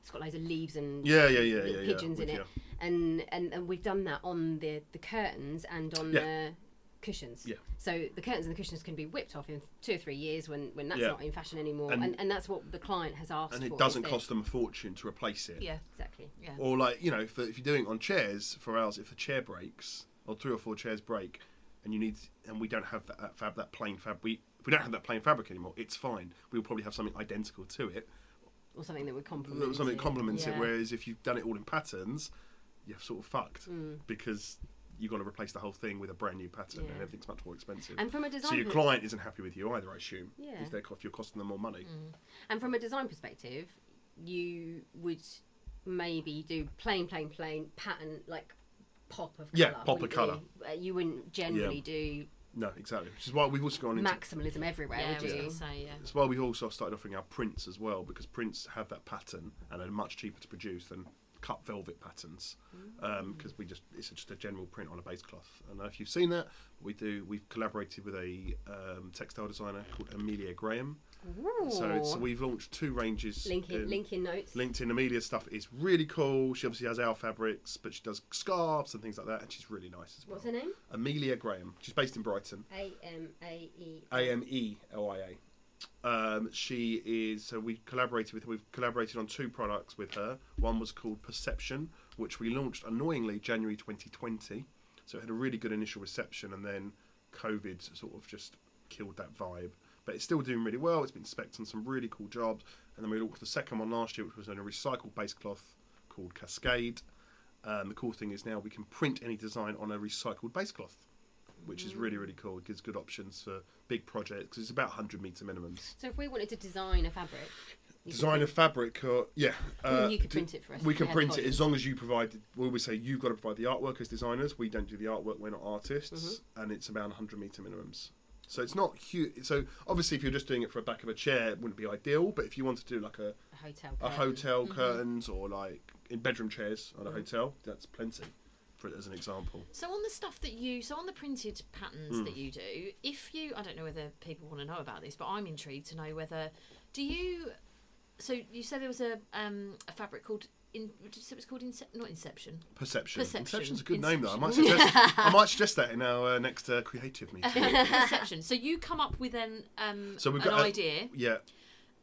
It's got loads of leaves and Yeah, yeah, yeah, yeah, yeah. pigeons with in you. it, and, and and we've done that on the the curtains and on Yeah. the cushions. Yeah. So the curtains and the cushions can be whipped off in two or three years when when that's Yeah. not in fashion anymore, And- and, and that's what the client has asked And for. doesn't that- cost them a fortune to replace it. Yeah, exactly. yeah. Or like you know, if, if you're doing it on chairs for hours, if a chair breaks or three or four chairs break, and you need and we don't have that, that fab that plain fab we if we don't have that plain fabric anymore, it's fine. We'll probably have something identical to it, Or something that would complement. something it. that complements it. Yeah. Whereas if you've done it all in patterns, you're sort of fucked Mm. because you've got to replace the whole thing with a brand new pattern, and everything's much more expensive. And from a design so your client isn't happy with you either, I assume. Yeah. If, they're, if you're costing them more money. Mm. And from a design perspective, you would maybe do plain, plain, plain pattern like pop of Yeah, colour. pop of colour. you? Uh, you wouldn't generally do No, exactly. Which is why we've also gone into maximalism everywhere, Yeah, I would was you? going to say, yeah. That's why we've also started offering our prints as well because prints have that pattern and are much cheaper to produce than cut velvet patterns because we just it's just a general print on a base cloth. And if you've seen that, we do. We've collaborated with a um, textile designer called Amelia Graham. So, it's, so we've launched two ranges. link in, in- link in notes. LinkedIn Amelia's stuff is really cool. She obviously has our fabrics, but she does scarves and things like that, and she's really nice as well. What's her name? Amelia Graham. She's based in Brighton. A M A E. A M E L I A. Um, she is so we collaborated with we've collaborated on two products with her. One was called Perception, which we launched annoyingly January 2020. So it had a really good initial reception, and then COVID sort of just killed that vibe. But it's still doing really well. It's been specced on some really cool jobs, and then we launched the second one last year, which was in a recycled base cloth called Cascade. Um, the cool thing is now we can print any design on a recycled base cloth, which is really really cool. It gives good options for big projects because it's about 100 meter minimums. So if we wanted to design a fabric, Design a fabric, or yeah, uh, you could print it for us. We can print it as long as you provide. We always say you've got to provide the artwork as designers. We don't do the artwork. We're not artists, Mm-hmm. and it's about 100 meter minimums. So it's not huge. So obviously, if you're just doing it for a back of a chair, it wouldn't be ideal. But if you want to do like a, A hotel. a curtain. hotel curtains or like in bedroom chairs on a hotel, that's plenty. For it as an example, So on the stuff that you, so on the printed patterns Hmm. that you do, if you, I don't know whether people want to know about this, but I'm intrigued to know whether, do you, so you said there was a um, a fabric called, in, did you it was called Incep- not Inception? perception. Perception. Perception's a good name though. I might suggest. I (laughs) might suggest that in our uh, next uh, creative meeting. (laughs) Perception. So you come up with an um, So we've an got a- idea, yeah.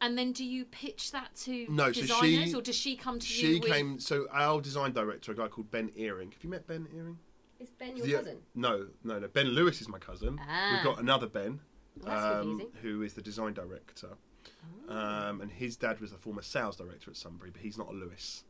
and then do you pitch that to No, so designers, she- or does she come to She you? with- came. So our design director, a guy called Ben Earing. Have you met Ben Earing? Is Ben your The- cousin? No, no, no. Ben Lewis is my cousin. Ah. We've got another Ben, Well, um, who is the design director. Oh. Um, and his dad was a former sales director at Sunbury, but he's not a Lewis.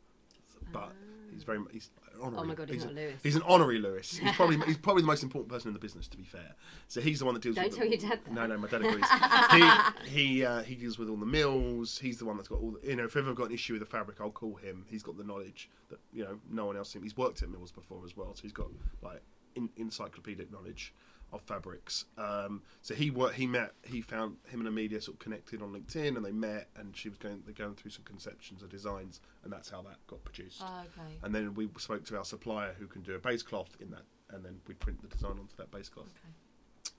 But he's very he's honorary. Oh my God, he's a- not Lewis. He's an honorary Lewis. He's probably he's probably the most important person in the business, to be fair. So he's the one that deals. Don't with tell the- your dad that. No, no, my dad agrees. (laughs) he he uh, he deals with all the mills. He's the one that's got all. The, you know, if ever I've got an issue with the fabric, I'll call him. He's got the knowledge that you know no one else. He's worked at mills before as well, so he's got like in, encyclopedic knowledge of fabrics. Um, so he worked. He met. He found him and Amelia sort of connected on LinkedIn, and they met. And she was going. They're going through some conceptions of designs, and that's how that got produced. Oh, okay. And then we spoke to our supplier who can do a base cloth in that, and then we print the design onto that base cloth. Okay.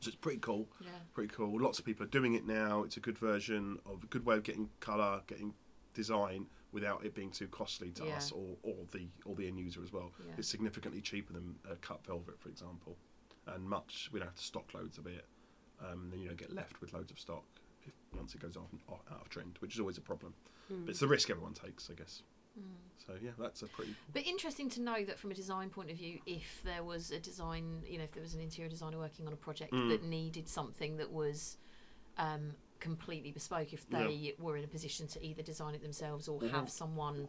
So it's pretty cool. Yeah. Pretty cool. Lots of people are doing it now. It's a good version of a good way of getting colour, getting design without it being too costly to Yeah. us or, or the or the end user as well. Yeah. It's significantly cheaper than uh, cut velvet, for example, and much we don't have to stock loads of it. Um, then you don't get left with loads of stock if, once it goes off, out of trend, which is always a problem. But it's the risk everyone takes, I guess. So yeah, that's a pretty But interesting to know that from a design point of view, if there was a design, you know, if there was an interior designer working on a project Mm. that needed something that was um, completely bespoke, if Yeah. they were in a position to either design it themselves or Mhm. have someone.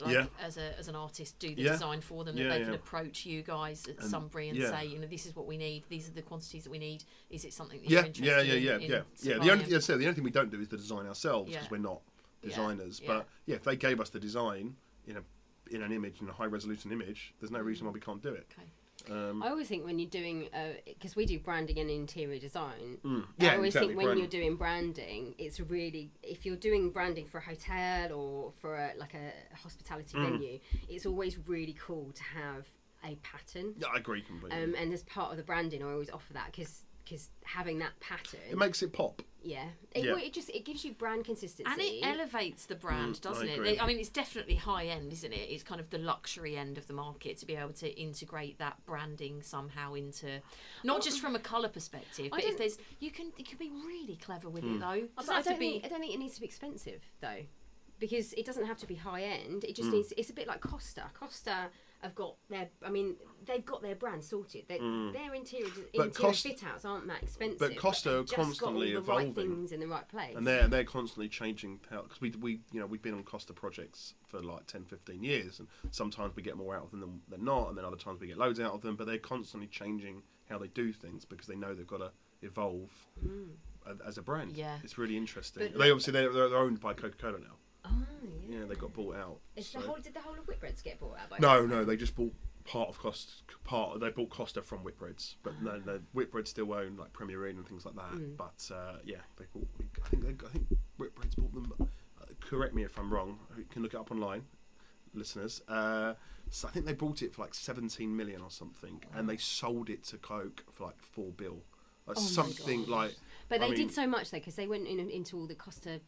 Like Yeah. as a as an artist, do the Yeah. design for them, that Yeah, they can approach you guys at And- Sunbury and say, you know, this is what we need, these are the quantities that we need. Is it something that yeah, you're interested yeah, yeah, in? yeah, in yeah, yeah. The only, yeah, so the only thing we don't do is the design ourselves because we're not designers. But yeah, if they gave us the design in a in an image in a high resolution image, there's no reason why we can't do it. Okay. Um, I always think when you're doing, because we do branding and interior design, mm, I always exactly, think when you're doing branding, it's really if you're doing branding for a hotel or for a, like a hospitality Mm. venue, it's always really cool to have a pattern. Yeah, I agree completely. Um, and as part of the branding, I always offer that because because having that pattern, It makes it pop. yeah, it, Yeah. well, it just it gives you brand consistency. And it elevates the brand, Mm, doesn't it? They- I mean, it's definitely high end, isn't it? It's kind of the luxury end of the market to be able to integrate that branding somehow into, not just from a colour perspective, I but if there's, you can, you can be really clever with Hmm. it though. It But doesn't I to don't, be. think, I don't think it needs to be expensive though, because it doesn't have to be high end. It just Mm. needs. It's a bit like Costa. Costa have got their. I mean, they've got their brand sorted. They, Their interior Mm. But interior Costa- fit outs aren't that expensive. but Costa they've are just got all constantly the right evolving. things in the right place. and they're they're constantly changing how because we we you know we've been on Costa projects for like 10 15 years and sometimes we get more out of them than, than not and then other times we get loads out of them but they're constantly changing how they do things because they know they've got to evolve a- as a brand Yeah. it's really interesting But they obviously they're, they're owned by Coca-Cola now oh yeah. yeah they got bought out Is so- the whole, did the whole of Whitbreads get bought out by? no no they just bought part of Costa part they bought Costa from Whitbreads but no, no Whitbreads still own like Premier Inn and things like that Mm. but uh, yeah they bought I think they, I think Whitbreads bought them uh, correct me if I'm wrong you can look it up online listeners uh, so I think they bought it for like 17 million or something and they sold it to Coke for like 4 bill like Oh my something gosh. like But they mean- did so much though because they went in, into all the Costa.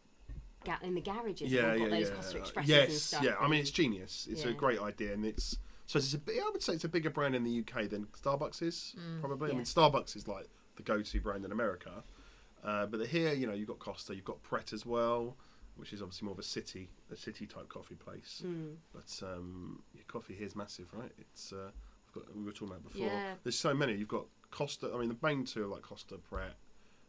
Ga- in the garages, yeah, yeah, those yeah. Costa Expresses yes, and stuff. yeah. I mean, it's genius. It's a Yeah. great idea, and it's so it's a bi- I would say it's a bigger brand in the UK than Starbucks is probably. I Yeah. mean, Starbucks is like the go-to brand in America, uh, but here, you know, you've got Costa, you've got Pret as well, which is obviously more of a city, a city type coffee place. Mm. But um, your coffee here is massive, right? It's uh, I've got, we were talking about before. Yeah. There's so many. You've got Costa. I mean, the main two are like Costa, Pret.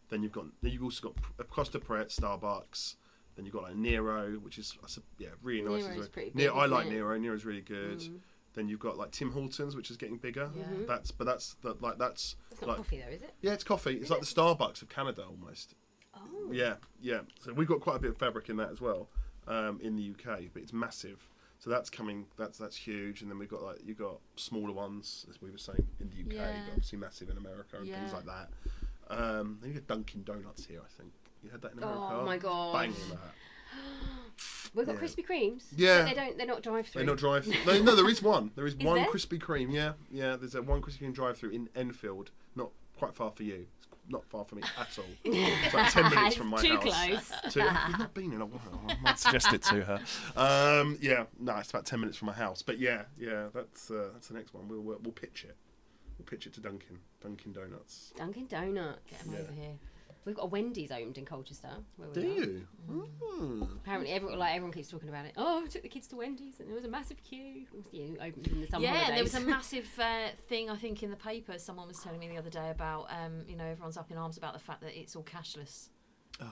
Then you've got then you've also got P- Costa, Pret, Starbucks. Then you've got like Nero, which is yeah really nice. as Nero's well. pretty Ne- big, I like it? Nero. Nero's really good. Mm. Then you've got like Tim Hortons, which is getting bigger. Yeah. Mhm. That's but that's that like that's It's not like coffee though, is it? yeah, it's coffee. It's Is like it? the Starbucks of Canada almost. Oh. Yeah, yeah. So we've got quite a bit of fabric in that as well um, in the UK, but it's massive. So that's coming. That's that's huge. And then we've got like you've got smaller ones, as we were saying in the UK, Yeah. but obviously massive in America and things like that. Um, then you get Dunkin' Donuts here, I think. You had that in Oh America? my gosh. Banging that. (gasps) We've got Yeah. Krispy Kremes. Yeah. But they don't. They're not drive through. They're not drive. (laughs) no, no, there is one. There is, Is one there? Krispy Kreme. Yeah, yeah. There's a one Krispy Kreme drive-through in Enfield, not quite far for you. It's not far for me at all. (laughs) It's like ten minutes from my house. Too house. close. (laughs) So you've not been in a while. I might suggest it to her. Um, yeah, no, it's about ten minutes from my house. But yeah, yeah, that's uh, that's the next one. We'll we'll pitch it. We'll pitch it to Dunkin' Dunkin' Donuts. Dunkin' Donuts. Get 'em Yeah. over here. We've got a Wendy's owned in Colchester. Where we Do are. you? Hmm. Apparently, everyone like everyone keeps talking about it. Oh, I took the kids to Wendy's and there was a massive queue. It was, you opened in the summer yeah, holidays. there was a (laughs) massive uh, thing I think in the paper. Someone was telling me the other day about um, you know everyone's up in arms about the fact that it's all cashless. Oh.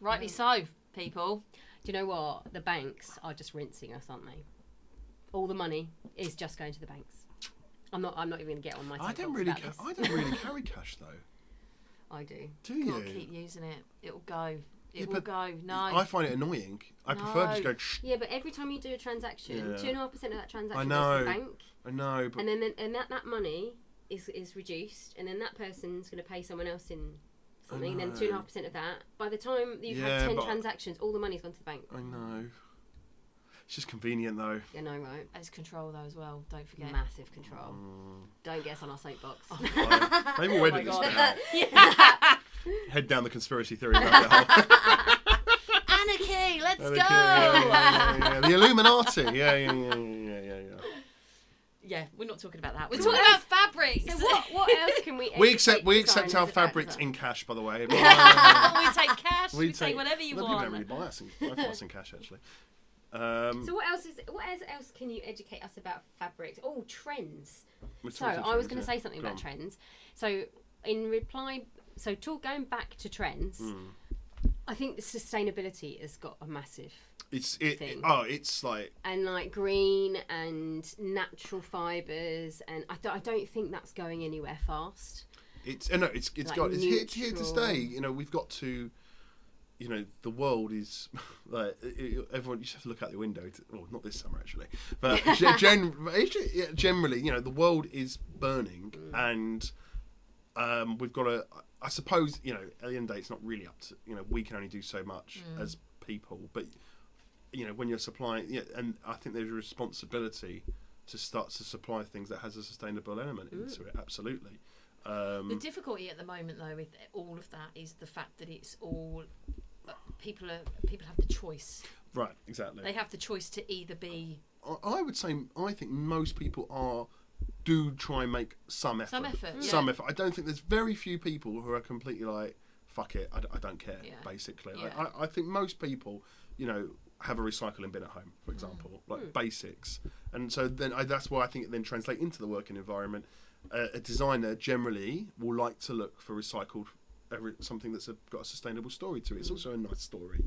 Rightly so, people. Do you know what? The banks are just rinsing us, aren't they? All the money is just going to the banks. I'm not. I'm not even going to get on my. I don't really. Ca- I don't really (laughs) carry cash though. I do. Do you? Can't keep using it. It'll go. It Yeah, will but go. No. I find it annoying. I prefer to just No. go. Shh. Yeah, but every time you do a transaction, Yeah. two and a half percent of that transaction I goes to the know. bank, I know, but and then, then and that, that money is is reduced, and then that person's going to pay someone else in something, and then two and a know. half percent of that. By the time you've Yeah, had ten but- transactions, all the money's gone to the bank. I know. It's just convenient though. You know, right? It's control though as well. Don't forget. Massive control. Mm. Don't get us on our soapbox. Fine. Maybe (laughs) we'll Oh this God. now. (laughs) (laughs) Head down the conspiracy theory rabbit hole. Anarchy. Let's Okay, go. yeah, yeah, yeah, yeah. The Illuminati. Yeah, yeah, yeah, yeah, yeah, yeah. yeah. Yeah, we're not talking about that. We're So talking what about fabrics. so what? What else can we? We accept we accept our designers fabrics in cash, by the way. we take cash. We, take, whatever you no, want. People don't really buy us in, buy us in cash actually. Um, So what else is? What else, else can you educate us about fabrics? Oh, trends. So I was going to yeah. say something Go about on. trends. So in reply, so talk going back to trends. Mm. I think the sustainability has got a massive It's it, thing. Oh, it's like and like green and natural fibers, and I, don't- I don't think that's going anywhere fast. It's uh, no, it's it's Like got it's here, here to stay. You know, we've got to. You know, the world is (laughs) like it- it- everyone. You just have to look out the window. To, well, not this summer actually, but (laughs) gen, gen, it's- yeah, generally, you know, the world is burning, and um, we've got to. I suppose you know, at the end of the day, it's not really up to you know. We can only do so much as people, but you know, when you're supplying, yeah, and I think there's a responsibility to start to supply things that has a sustainable element into it. Absolutely. Um, The difficulty at the moment, though, with all of that is the fact that it's all people are people have the choice. right, exactly. They have the choice to either be I- I would say I think most people are do try and make some effort. Some effort, yeah. Some effort. I don't think there's very few people who are completely like fuck it. I, d- I don't care. Yeah. Basically, Like, I, I think most people, you know, have a recycling bin at home, for Mm. example, like basics, and so then I, that's why I think it then translate into the working environment. Uh, a designer generally will like to look for recycled. Every- Something that's a, got a sustainable story to it. Mm. It's also a nice story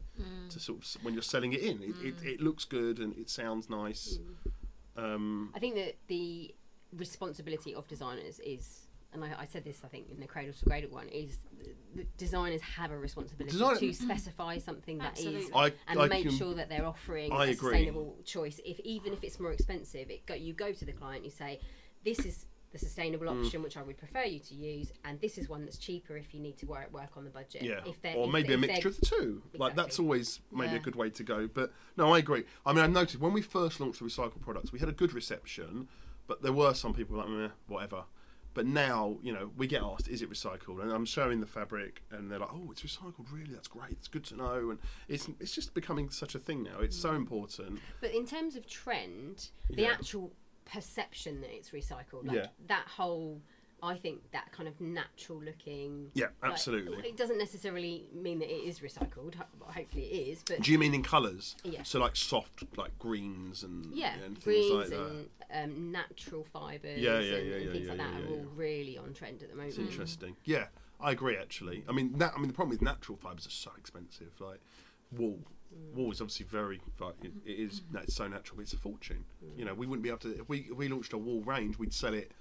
to sort of s- when you're selling it in. It, it, Mm. it looks good and it sounds nice. Um, I think that the responsibility of designers is, and I, I said this, I think, in the Cradle to Cradle one, is the designers have a responsibility Design- to specify something that is, Absolutely. I, and I make can- sure that they're offering I a agree. sustainable choice. If even if it's more expensive, it go, you go to the client, you say, "This is the sustainable Mm. option which I would prefer you to use, and this is one that's cheaper if you need to work work on the budget." Yeah, if or if- maybe a if they're- mixture of the two. Like that's always maybe a good way to go. But no, I agree. I mean, I noticed when we first launched the recycled products, we had a good reception, but there were some people like, whatever. But now, you know, we get asked, is it recycled? And I'm showing the fabric, and they're like, oh, it's recycled. Really, that's great. It's good to know. And it's it's just becoming such a thing now. It's so important. But in terms of trend, the Yeah. actual perception that it's recycled, like Yeah. that whole, I think that kind of natural looking. Yeah, like, absolutely. it doesn't necessarily mean that it is recycled. ho- Hopefully, it is. But Do you mean in colours? Yeah. So like soft, like greens and yeah, and things greens like that. and um, natural fibres Yeah, yeah, and, yeah, and yeah, things yeah, like that yeah, are yeah, all really on trend at the moment. It's interesting. Yeah, I agree. Actually, I mean, that, I mean, the problem with natural fibres are so expensive. Like wool, wool is obviously very. Like, it, it is. It's so natural. It's a fortune. You know, we wouldn't be able to. If we if we launched a wool range, we'd sell it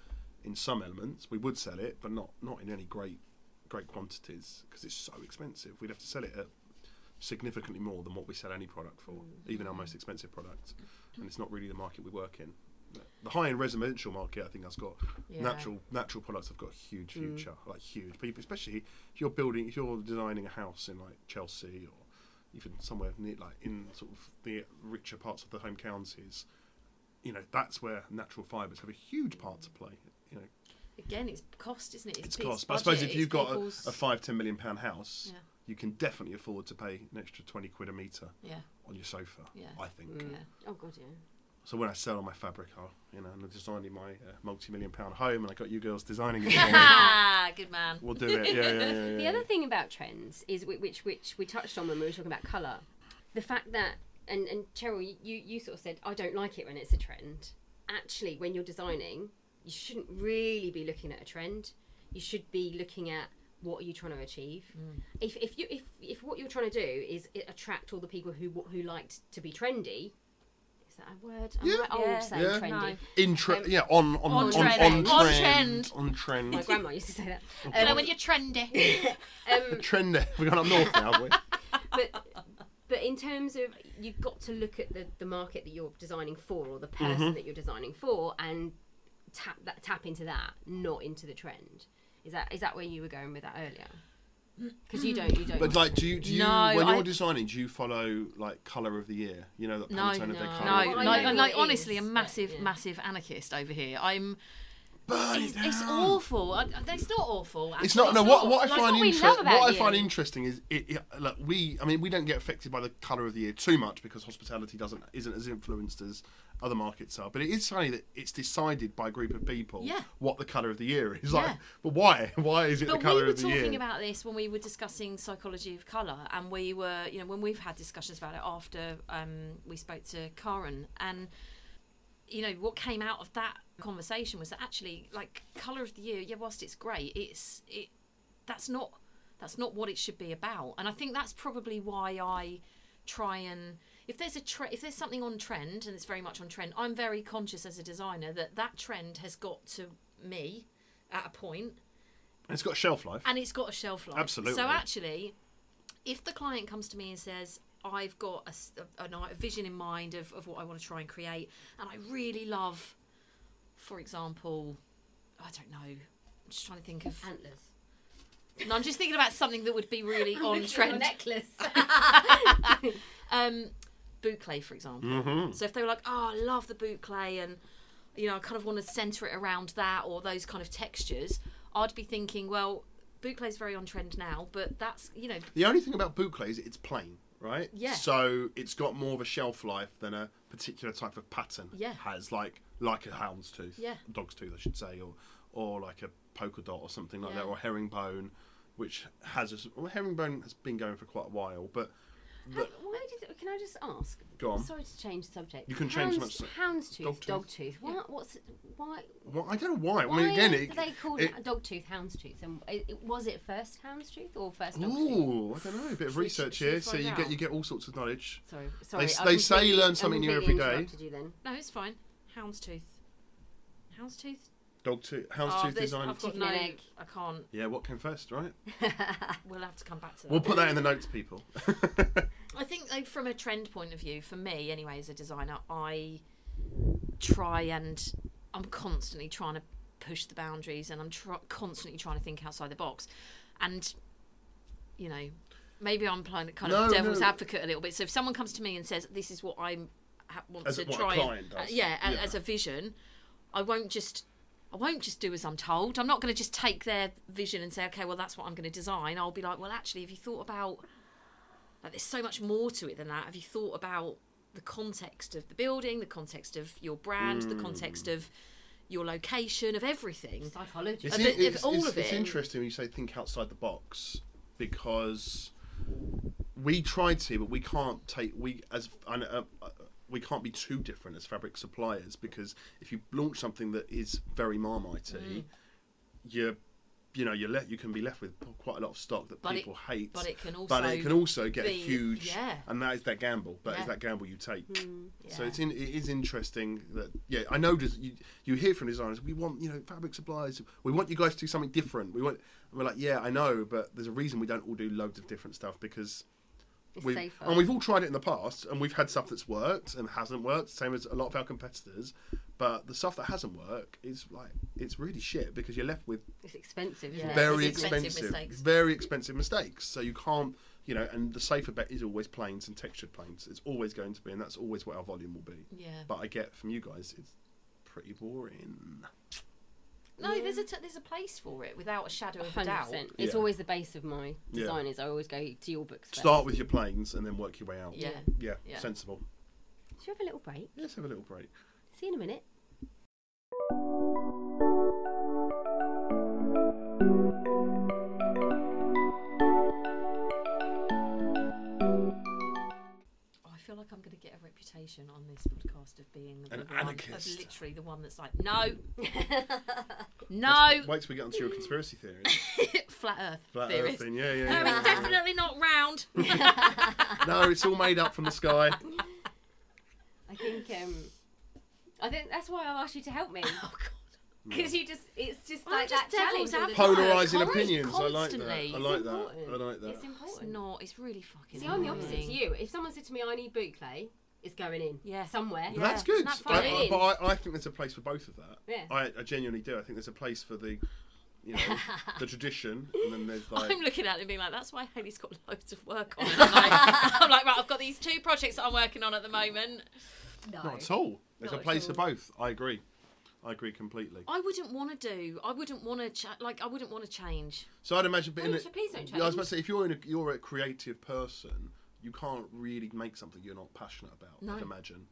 in some elements. We would sell it, but not not in any great great quantities because it's so expensive. We'd have to sell it at significantly more than what we sell any product for, even our most expensive products. And it's not really the market we work in. The high-end residential market, I think, has got Yeah. natural natural products have got a huge mm. future, like huge. People, especially if you're building, if you're designing a house in like Chelsea or even somewhere near, like in sort of the richer parts of the home counties, you know, that's where natural fibres have a huge part to play. You know, again, it's cost, isn't it? it's it's cost. But I suppose if you've got a, people's- a five, ten million pound house, Yeah. you can definitely afford to pay an extra twenty quid a metre yeah, on your sofa. Yeah. I think. Mm. yeah. Oh god, yeah. So when I sell my fabric, I'll, you know, and I'm designing my uh, multi-million pound home, and I got you girls designing it. For. Ah, (laughs) good man. We'll do it. Yeah, yeah, yeah. yeah, The yeah. other thing about trends is which which we touched on when we were talking about colour, the fact that and and Cheryl, you you sort of said I don't like it when it's a trend. Actually, when you're designing, you shouldn't really be looking at a trend. You should be looking at what are you trying to achieve. If if you if if what you're trying to do is attract all the people who who liked to be trendy. Is that a word? I'm Yeah. quite old Yeah. saying Yeah. trendy. No. In tre- Um, yeah, on on on on, trend. on, On trend, trend. on trend. My grandma used to say that. You know when you're trendy. (laughs) Um, trend. (laughs) We're going up north now, haven't we? (laughs) but but in terms of you've got to look at the, the market that you're designing for or the person Mm-hmm. that you're designing for and tap that tap into that not into the trend is that is that where you were going with that earlier because you don't you don't But like, do you do you No, when you're I- designing, do you follow like color of the year? You know, the No, Pantone of their no. colour. No, Well, I like, know like honestly a massive, yeah. massive anarchist over here. I'm. Burn It's, it it's awful. I, it's not awful. It's not. No, what, what I find what interesting. love about What I you. find interesting is it, it. Like we, I mean, we don't get affected by the color of the year too much because hospitality doesn't isn't as influenced as other markets are. But it is funny that it's decided by a group of people Yeah. what the color of the year is. Like, Yeah. but why? Why is it But the color were of the year? we were talking about this when we were discussing psychology of colour, and we were, you know, when we've had discussions about it after um, we spoke to Karen, and you know, what came out of that conversation was that actually, like, colour of the year, yeah, whilst it's great, it's it that's not that's not what it should be about, and I think that's probably why I try and if there's a tre- if there's something on trend and it's very much on trend, I'm very conscious as a designer that that trend has got to me at a point. point And it's got a shelf life. and it's got a shelf life. Absolutely. So actually, if the client comes to me and says, "I've got a, s- a- a ni- a vision in mind of, of what I want to try and create, and I really love, for example, I don't know, I'm just trying to think of. antlers No, I'm just thinking about something that would be really (laughs) on trend. necklace (laughs) um, boucle, for example. Mhm. So if they were like, "Oh, I love the boucle," and you know, I kind of want to centre it around that or those kind of textures, I'd be thinking, well, boucle's very on trend now, but that's you know, The only thing about boucle is it's plain, right? Yeah. So it's got more of a shelf life than a particular type of pattern Yeah. has, like like a hound's tooth, Yeah. dog's tooth, I should say, or or like a polka dot or something like Yeah. that, or herringbone, which has a well, herringbone has been going for quite a while, but How- why did? Can I just ask? Go on. Sorry to change the subject. You can change Hounds, much- Houndstooth, Dogtooth. dogtooth. What? What's why? well, I don't know why. Why I mean, again, do it, they call it, it dogtooth, houndstooth? And it, it- was it first houndstooth or first dogtooth? Ooh, I don't know. A bit of research here, so you out? get you get all sorts of knowledge. Sorry, sorry. They- they say you learn something new every day. You then. no, it's fine. Houndstooth. Houndstooth. Dog tooth, Oh, houndstooth this- design. I've got Chicken no. and egg. I can't. Yeah, what came first, right? (laughs) We'll have to come back to that. We'll put that in the notes, people. I think like, from a trend point of view, for me anyway, as a designer, I try and I'm constantly trying to push the boundaries, and I'm tr- constantly trying to think outside the box. And you know, maybe I'm playing kind of No, devil's no. advocate a little bit. So if someone comes to me and says, "This is what I ha- want As to what a try," client and, does. uh, yeah, a- Yeah. as a vision, I won't just. I won't just do as I'm told. I'm not going to just take their vision and say, okay, well, that's what I'm going to design. I'll be like, well, actually, have you thought about like there's so much more to it than that. Have you thought about the context of the building, the context of your brand, the context of your location, of everything? Psychology. It's, A bit in- of it's, all it's- of it's interesting when you say think outside the box because we tried to, but we can't take we as and, uh, we can't be too different as fabric suppliers because if you launch something that is very marmitey, Mm. you're you know you're let you can be left with quite a lot of stock that But it- people hate. but it can but also it can also get a be- huge yeah. and that is that gamble. That is Yeah. that gamble you take. So Yeah. it's in, it is interesting that yeah I know just you, you hear from designers we want you know fabric suppliers we want you guys to do something different we want and we're like yeah I know but there's a reason we don't all do loads of different stuff because we safer. and we've all tried it in the past and we've had stuff that's worked and hasn't worked same as a lot of our competitors but the stuff that hasn't worked is like it's really shit because you're left with It's expensive, Yeah. very it's expensive, expensive mistakes. very expensive mistakes. So you can't, you know, and the safer bet is always plains and textured plains. It's always going to be, and that's always what our volume will be. Yeah. But I get from you guys, it's pretty boring. No, there's a t- there's a place for it without a shadow of a doubt. It's Yeah. always the base of my Yeah. design. Is I always go to your books. First. Start with your plains and then work your way out. Yeah. Yeah, Yeah. sensible. Should we have a little break? Let's have a little break. See you in a minute. I'm going to get a reputation on this podcast of being the An one, of literally the one that's like, no, (laughs) no, Wait till we get onto your conspiracy theory. (laughs) flat Earth Flat theorist. Earth thing. Yeah, yeah, No, it's definitely not round. (laughs) no, it's all made up from the sky. I think. um I think that's why I asked you to help me oh God. Because you just. It's just I'm like just that challenge. devil's all the time. Polarizing Const- opinions. I like that. constantly. I It's like that. important. I like that. It's It's important. not. It's really fucking. See, I'm the opposite to annoying. you. If someone said to me, "I need boucle," it's going in. Yeah. Somewhere. But that's good. isn't that I, funny? I, but I, I think there's a place for both of that. Yeah. I, I genuinely do. I think there's a place for the, you know, (laughs) the tradition, and then there's like. I'm looking at it and being like, that's why Hayley's got loads of work on. And (laughs) I'm, like, I'm like, right, I've got these two projects that I'm working on at the moment. No. Not at all. There's Not a at place for all. both. I agree. I agree completely. I wouldn't want to do. I wouldn't want to. Cha- like, I wouldn't want to change. So I'd imagine, but in Please- oh, a, please don't Yeah, I was about to say, if you're in a, you're a creative person, you can't really make something you're not passionate about. No. I'd imagine.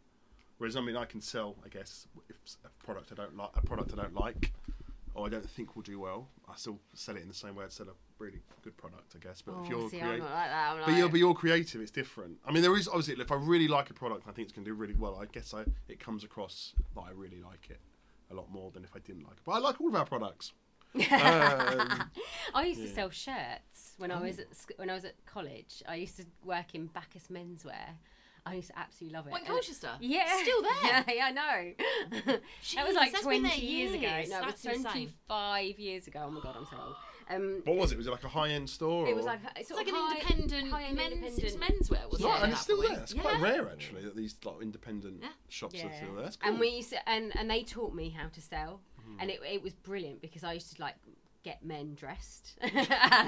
Whereas I mean, I can sell, I guess, if a product I don't like, a product I don't like, or I don't think will do well, I still sell it in the same way I'd sell a really good product, I guess. But if Oh, you're see, I'm creative, not like But you're, but you're creative. It's different. I mean, there is obviously. If I really like a product, and I think it's going to do really well. I guess I it comes across that I really like it a lot more than if I didn't like it. But I like all of our products. (laughs) um, I used to Yeah. Oh. sell shirts when I was at sc- when I was at college. I used to work in Bacchus Menswear. I used to absolutely love it. What, in And- Colchester? Yeah, Still there? (laughs) Yeah, yeah, I know. (laughs) that was like twenty there years, ago. years. No, it was That's insane. twenty-five years ago. Oh my god, I'm so old. Um, what was it? Was it like a high end store? it was or- like it's It's like an high- independent high-end men's. independent. It's menswear, was It's it? not, at and it's still point? there. It's quite rare actually that these like independent Yeah. shops Yeah. are still there. Cool. And we used to, and and they taught me how to sell, Mm-hmm. and it it was brilliant because I used to like get men dressed, (laughs) and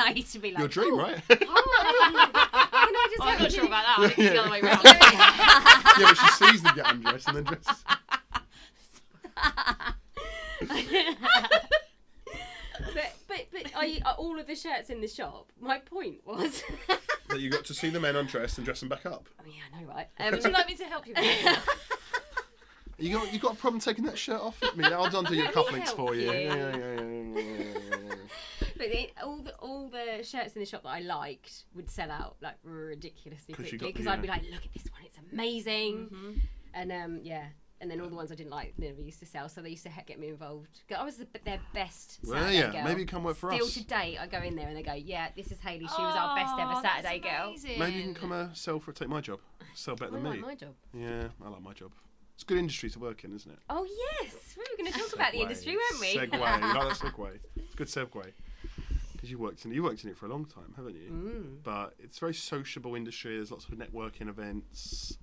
I used to be like Your dream, "Oh, right? oh, (laughs) no, just Oh, I'm not sure about that. I think it's the other way (laughs) round. yeah, but she sees them get undressed and then dresses. but but but are, you, are all of the shirts in the shop? My point was. (laughs) that you got to see the men undressed and dress them back up. oh yeah, I know, right? Um, Would you like me to help you with that? (laughs) You got you got a problem taking that shirt off me? I'll undo your cufflinks for you. you. Yeah, yeah, yeah, yeah, yeah, yeah. But (laughs) the, all the all the shirts in the shop that I liked would sell out like ridiculously quickly got- because I'd be like, look at this one, it's amazing, Mm-hmm. and um yeah, and then all the ones I didn't like they never used to sell, so they used to ha- get me involved. I was the, their best. Well, Saturday yeah, girl. maybe come work for Still us. to date, I go in there and they go, yeah, this is Hayley. She was our best ever Oh, that's Saturday girl. amazing. Maybe you can come uh, sell for take my job. Sell better I than like me. my job. Yeah, I like my job. It's a good industry to work in, isn't it? Oh yes, we were going to talk about the industry, weren't we? Segue. (laughs) you like that segue? It's a good segue. Because you worked in you worked in it for a long time, haven't you? Mm. But it's a very sociable industry. There's lots of networking events.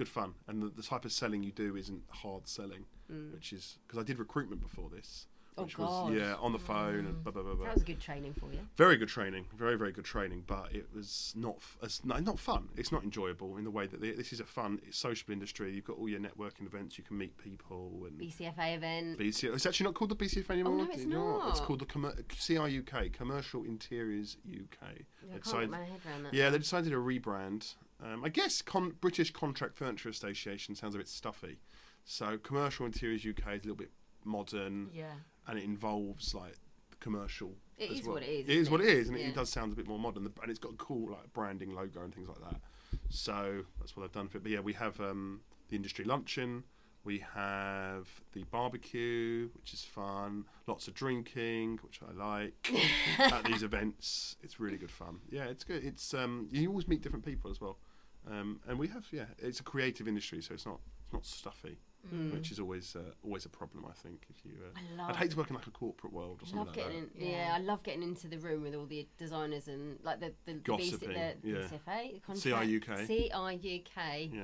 Good fun, and the, the type of selling you do isn't hard selling, which is because I did recruitment before this, Mm. Oh, which God. was yeah on the phone and blah blah blah. blah. That was good training for you. Very good training, very very good training, but it was not f- as no, not fun. It's not enjoyable in the way that the, this is a fun, it's social industry. You've got all your networking events. You can meet people and BCFA event. BC. It's actually not called the BCF anymore. Oh, no, it's know what? It's called the Commer- CIUK, Commercial Interiors UK. I can't get my head around that. yeah, they decided to rebrand. Um, I guess Con- British Contract Furniture Association sounds a bit stuffy. So Commercial Interiors UK is a little bit modern, Yeah. and it involves like commercial. It is well. what it is, It is isn't what it? it is, and it, Yeah. it does sound a bit more modern, and it's got a cool like branding logo and things like that. So that's what I've done for it. But yeah, we have um, the industry luncheon. We have the barbecue, which is fun. Lots of drinking, which I like. (laughs) At these events, it's really good fun. Yeah, it's good. It's um, you always meet different people as well, um, and we have yeah. It's a creative industry, so it's not it's not stuffy, which is always uh, always a problem. I think if you. Uh, I love- I'd hate to work in like a corporate world or I something love like getting that. in, yeah. Yeah. I love getting into the room with all the designers and like the the, the, BC, Gossiping, the yeah. BCFA, the CIUK. CIUK Yeah.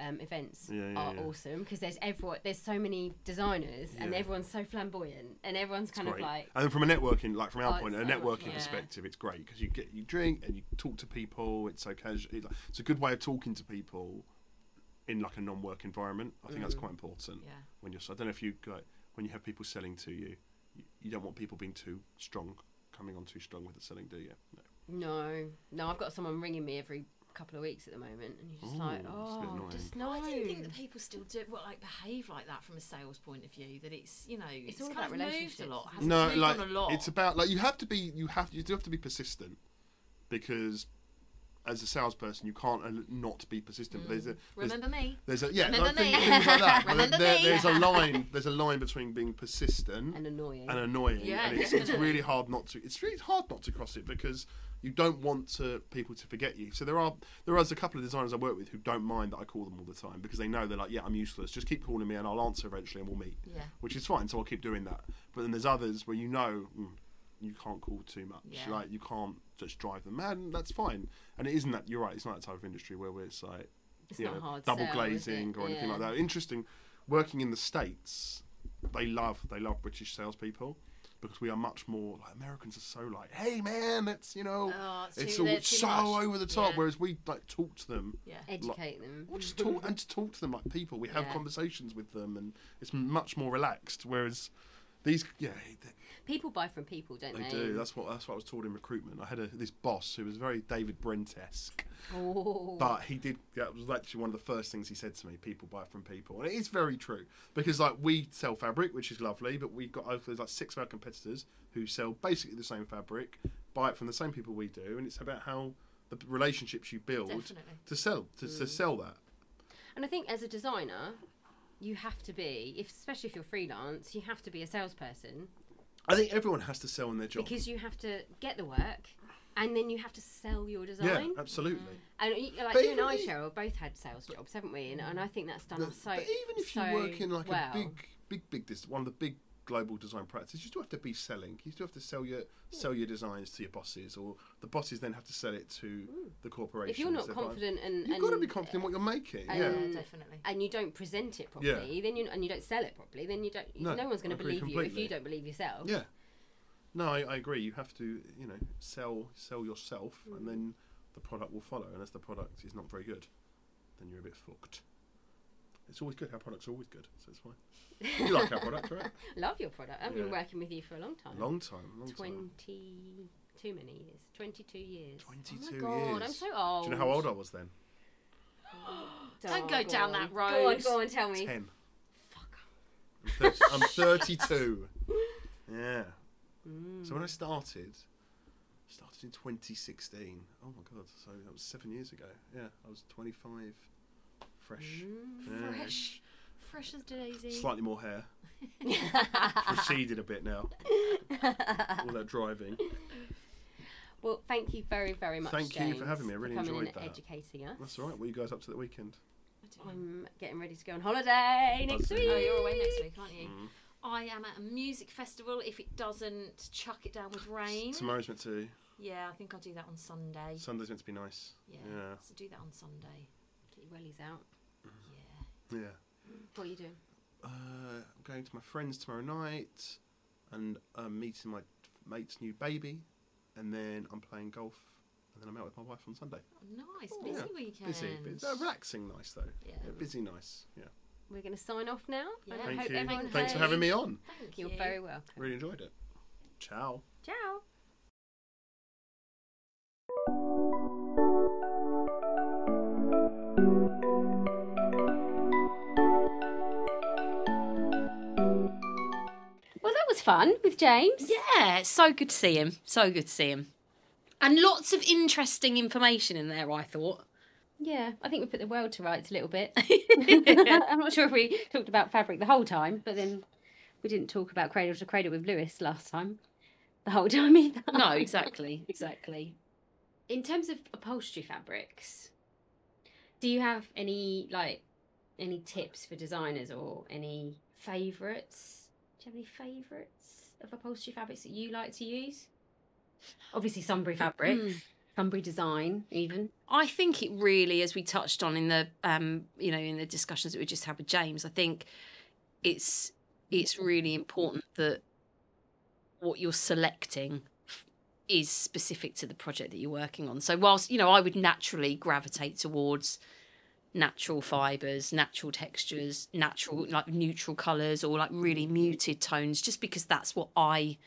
Um, events Yeah, yeah, are yeah. awesome because there's everyone, there's so many designers and everyone's so flamboyant and everyone's kind great. of like and from a networking, like from our Oh, point, a so much networking perspective, it's great because you get you drink and you talk to people. It's so casual. it- It's a good way of talking to people in like a non-work environment. I think that's Mm. quite important. Yeah. When you're, so I don't know if you like when you have people selling to you, you, you don't want people being too strong, coming on too strong with the selling, do you? No. no, no. I've got someone ringing me every couple of weeks at the moment, and you're just Ooh, like, that's a bit oh, just no. I didn't think that people still do well, like behave like that from a sales point of view. That it's you know it's, all kind about of moved a lot. hasn't No, it? Like a lot. it's about like you have to be you have you do have to be persistent because as a salesperson you can't uh, not be persistent. But there's a there's, Remember me? There's a yeah, Remember like, me. things like that. Remember there, me. there's a line. There's a line between being persistent and annoying. and annoying, Yeah, and it's, it's really hard not to. It's really hard not to cross it because you don't want to, people to forget you. So there are there are a couple of designers I work with who don't mind that I call them all the time because they know they're like, yeah, I'm useless. Just keep calling me and I'll answer eventually and we'll meet. Yeah. Which is fine. So I'll keep doing that. But then there's others where you know. Mm, you can't call too much, Yeah. like you can't just drive them mad. And that's fine, and it isn't that. You're right. It's not that type of industry where it's like It's you know, double sell, glazing or anything Yeah. like that. Interesting. Working in the states, they love they love British salespeople because we are much more like Americans are so like, hey man, it's you know, Oh, it's it's too- all so much. over the top. Yeah. Whereas we like talk to them. Yeah. Educate them. Or just talk and to talk to them like people. We have Yeah. conversations with them, and it's much more relaxed. Whereas these, yeah, People buy from people, don't they? they do. That's what that's what I was taught in recruitment. I had a, this boss who was very David Brent esque. Oh. But he did. That was actually one of the first things he said to me. People buy from people, and it is very true because like we sell fabric, which is lovely, but we've got there's like six of our competitors who sell basically the same fabric, buy it from the same people we do, and it's about how the relationships you build Definitely. to sell to, to mm. sell that. And I think as a designer, you have to be, if, especially if you're freelance, you have to be a salesperson I think everyone has to sell in their job. because you have to get the work and then you have to sell your design. yeah, absolutely. And you- like But you and I, if- Cheryl, both had sales jobs, haven't we? And, and I think that's done us so. but even if you so work in like well. a big, big, big, this one of the big global design practices, you still have to be selling. You still have to sell your sell your designs to your bosses, or the bosses then have to sell it to the corporation. if you're not confident and you've and, got to be confident in what you're making. and- yeah. Yeah, definitely. and you don't present it properly, then you and you don't sell it properly, then you don't. No, No, one's going to agree believe you if you don't believe yourself. Yeah. No, I, I agree. You have to, you know, sell sell yourself, Mm. and then the product will follow. And as the product is not very good, then you're a bit fucked. It's always good. Our products are always good, so it's fine. You like our product, right? (laughs) Love your product. I've been working with you for a long time. Long time, long time. Twenty too many years. Twenty-two years. Twenty-two oh my God, years. I'm so old. Do you know how old I was then? (gasps) Don't go down that on. Go road. on, go on, tell me. Ten. Fuck. I'm, 30, I'm (laughs) 32. Yeah. Mm. So when I started, started in 2016. Oh my god! So that was seven years ago. Yeah, I was 25, fresh, Yeah. Fresh. Fresh as daisy. slightly more hair, (laughs) receded a bit now. (laughs) All that driving. Well, thank you very, very much. Thank you for James, having me. I really coming enjoyed in that. and educating us. That's all right. What are you guys up to the weekend? I'm getting ready to go on holiday next Buzzing. week. Oh, you're away next week, aren't you? Mm. I am at a music festival. If it doesn't chuck it down with rain, Tomorrow's meant to. yeah, I think I'll do that on Sunday. Sunday's meant to be nice. Yeah, Yeah. so do that on Sunday. Get your wellies out. Yeah. Yeah. What are you doing? Uh, I'm going to my friends tomorrow night, and I'm meeting my mate's new baby, and then I'm playing golf, and then I'm out with my wife on Sunday. Oh, nice, busy Yeah, weekend. Busy, but uh, relaxing, nice though. Yeah. busy, nice. Yeah. We're going to sign off now. Yeah. and I Thank hope you. everyone Thanks for having me on. Thank You're you. very welcome. Really enjoyed it. Ciao. Ciao. Was fun with James. Yeah, so good to see him. So good to see him. And lots of interesting information in there, I thought. Yeah, I think we put the world to rights a little bit. (laughs) (laughs) I'm not sure if we talked about fabric the whole time, but then we didn't talk about cradle to cradle with Lewis last time. The whole time either. no, (laughs) exactly, exactly. In terms of upholstery fabrics, do you have any like any tips for designers or any favourites? Do you have any favourites of upholstery fabrics that you like to use? Obviously, Sunbury fabric, Mm. Sunbury design, even. I think it really, as we touched on in the, um, you know, in the discussions that we just had with James, I think it's it's really important that what you're selecting is specific to the project that you're working on. So whilst you know, I would naturally gravitate towards natural fibers, natural textures, natural like neutral colors or like really muted tones, just because that's what I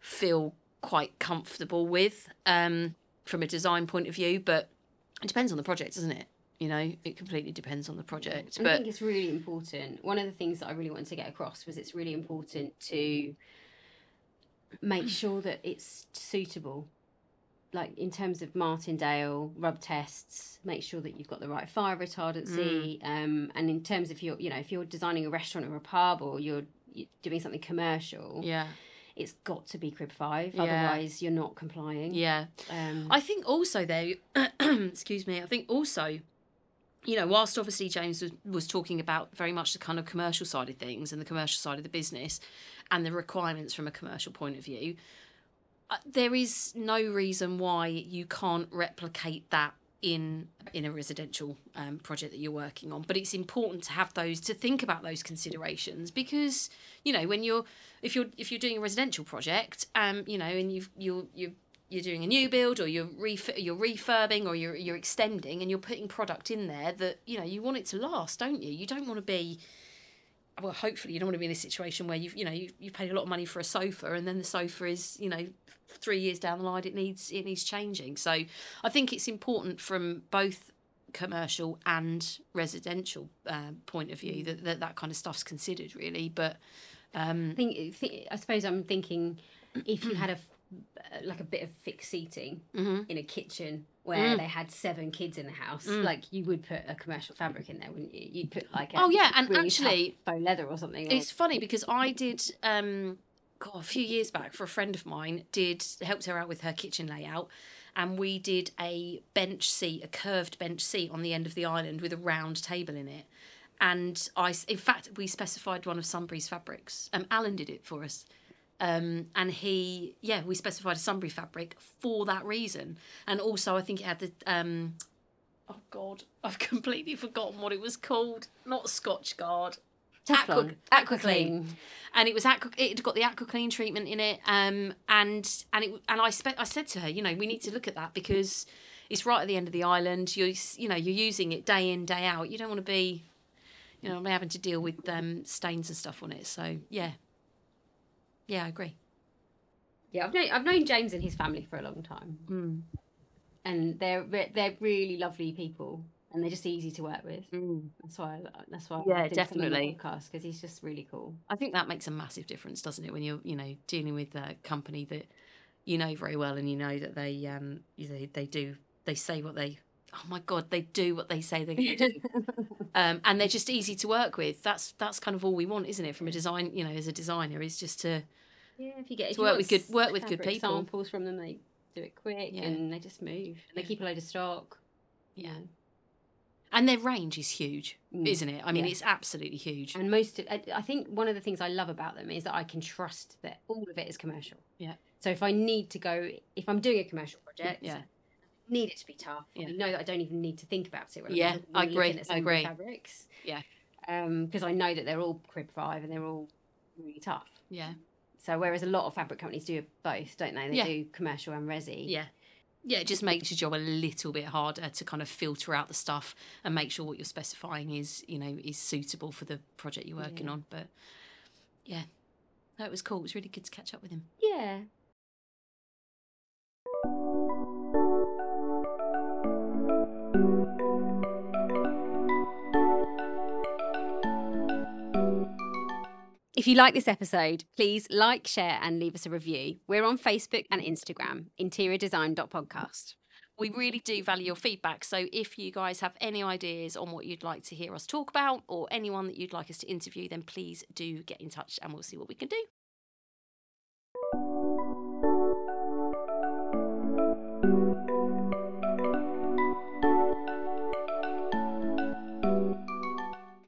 feel quite comfortable with um, from a design point of view. But it depends on the project, doesn't it? You know, it completely depends on the project. And I think it's really important. One of the things that I really wanted to get across was it's really important to make sure that it's suitable. Like in terms of Martindale rub tests, make sure that you've got the right fire retardancy. Um, and in terms of your, you know, if you're designing a restaurant or a pub or you're, you're doing something commercial, yeah, it's got to be crib five. Yeah. Otherwise, you're not complying. yeah. Um, I think also though, (clears throat) excuse me. I think also, you know, whilst obviously James was, was talking about very much the kind of commercial side of things and the commercial side of the business, and the requirements from a commercial point of view, there is no reason why you can't replicate that in in a residential um, project that you're working on. But it's important to have those to think about those considerations because you know when you're if you're if you're doing a residential project um you know and you've you're you're you're doing a new build or you're ref- you're refurbing or you're you're extending and you're putting product in there that you know you want it to last don't you? You don't want to be well hopefully you don't want to be in a situation where you've you know you've, you've paid a lot of money for a sofa and then the sofa is you know three years down the line it needs it needs changing. So i think it's important from both commercial and residential uh, point of view that, that that kind of stuff's considered really. But um I think, I suppose I'm thinking if you had a like a bit of fixed seating mhm. in a kitchen where Mm. they had seven kids in the house, Mm. like you would put a commercial fabric in there, wouldn't you? You'd put like a Oh, yeah, and really actually- faux leather or something. or- It's funny because I did um God, a few years back for a friend of mine did helped her out with her kitchen layout and we did a bench seat, a curved bench seat on the end of the island with a round table in it. And I in fact we specified one of Sunbury's fabrics. Um Alan did it for us. Um, and he, yeah, we specified a Sunbury fabric for that reason. And also, I think it had the, um, oh God, (laughs) I've completely forgotten what it was called. Not Scotchgard. Teflon, Aqua- AquaClean. and it was aqua, it had got the aqua clean treatment in it um and and it and I spe- I said to her you know we need to look at that because it's right at the end of the island you're you know you're using it day in day out you don't want to be you know, having to deal with um, stains and stuff on it. So yeah, yeah, I agree. Yeah, I've known I've known James and his family for a long time, Mm. and they're they're really lovely people, and they're just easy to work with. Mm. That's why I, that's why Yeah, did come on the definitely. podcast because he's just really cool. I think that makes a massive difference, doesn't it? When you're, you know, dealing with a company that you know very well, and you know that they, um, you know, they do, they say what they, oh my god, they do what they say they're going to do, (laughs) um, and they're just easy to work with. That's that's kind of all we want, isn't it? From a design, you know, as a designer, is just to Yeah, if you get if To you work with good- work with good people. samples from them, they do it quick Yeah. and they just move. And they keep a load of stock. Yeah. know. and their range is huge, Mm. isn't it? I mean, Yeah. it's absolutely huge. And most, I I think one of the things I love about them is that I can trust that all of it is commercial. Yeah. So if I need to go, if I'm doing a commercial project, Yeah. Need it to be tough. Yeah. I know that I don't even need to think about it. When Yeah, I'm I agree, I agree. Fabrics. Yeah. Um because I know that they're all crib five and they're all really tough. Yeah, So whereas a lot of fabric companies do both, don't they? They Yeah. do commercial and resi. yeah. Yeah, it just makes your job a little bit harder to kind of filter out the stuff and make sure what you're specifying is, you know, is suitable for the project you're working Yeah. on. But yeah, no, it was cool. It was really good to catch up with him. Yeah. If you like this episode, please like, share, and leave us a review. We're on Facebook and Instagram, interiordesign.podcast. We really do value your feedback. So if you guys have any ideas on what you'd like to hear us talk about or anyone that you'd like us to interview, then please do get in touch and we'll see what we can do.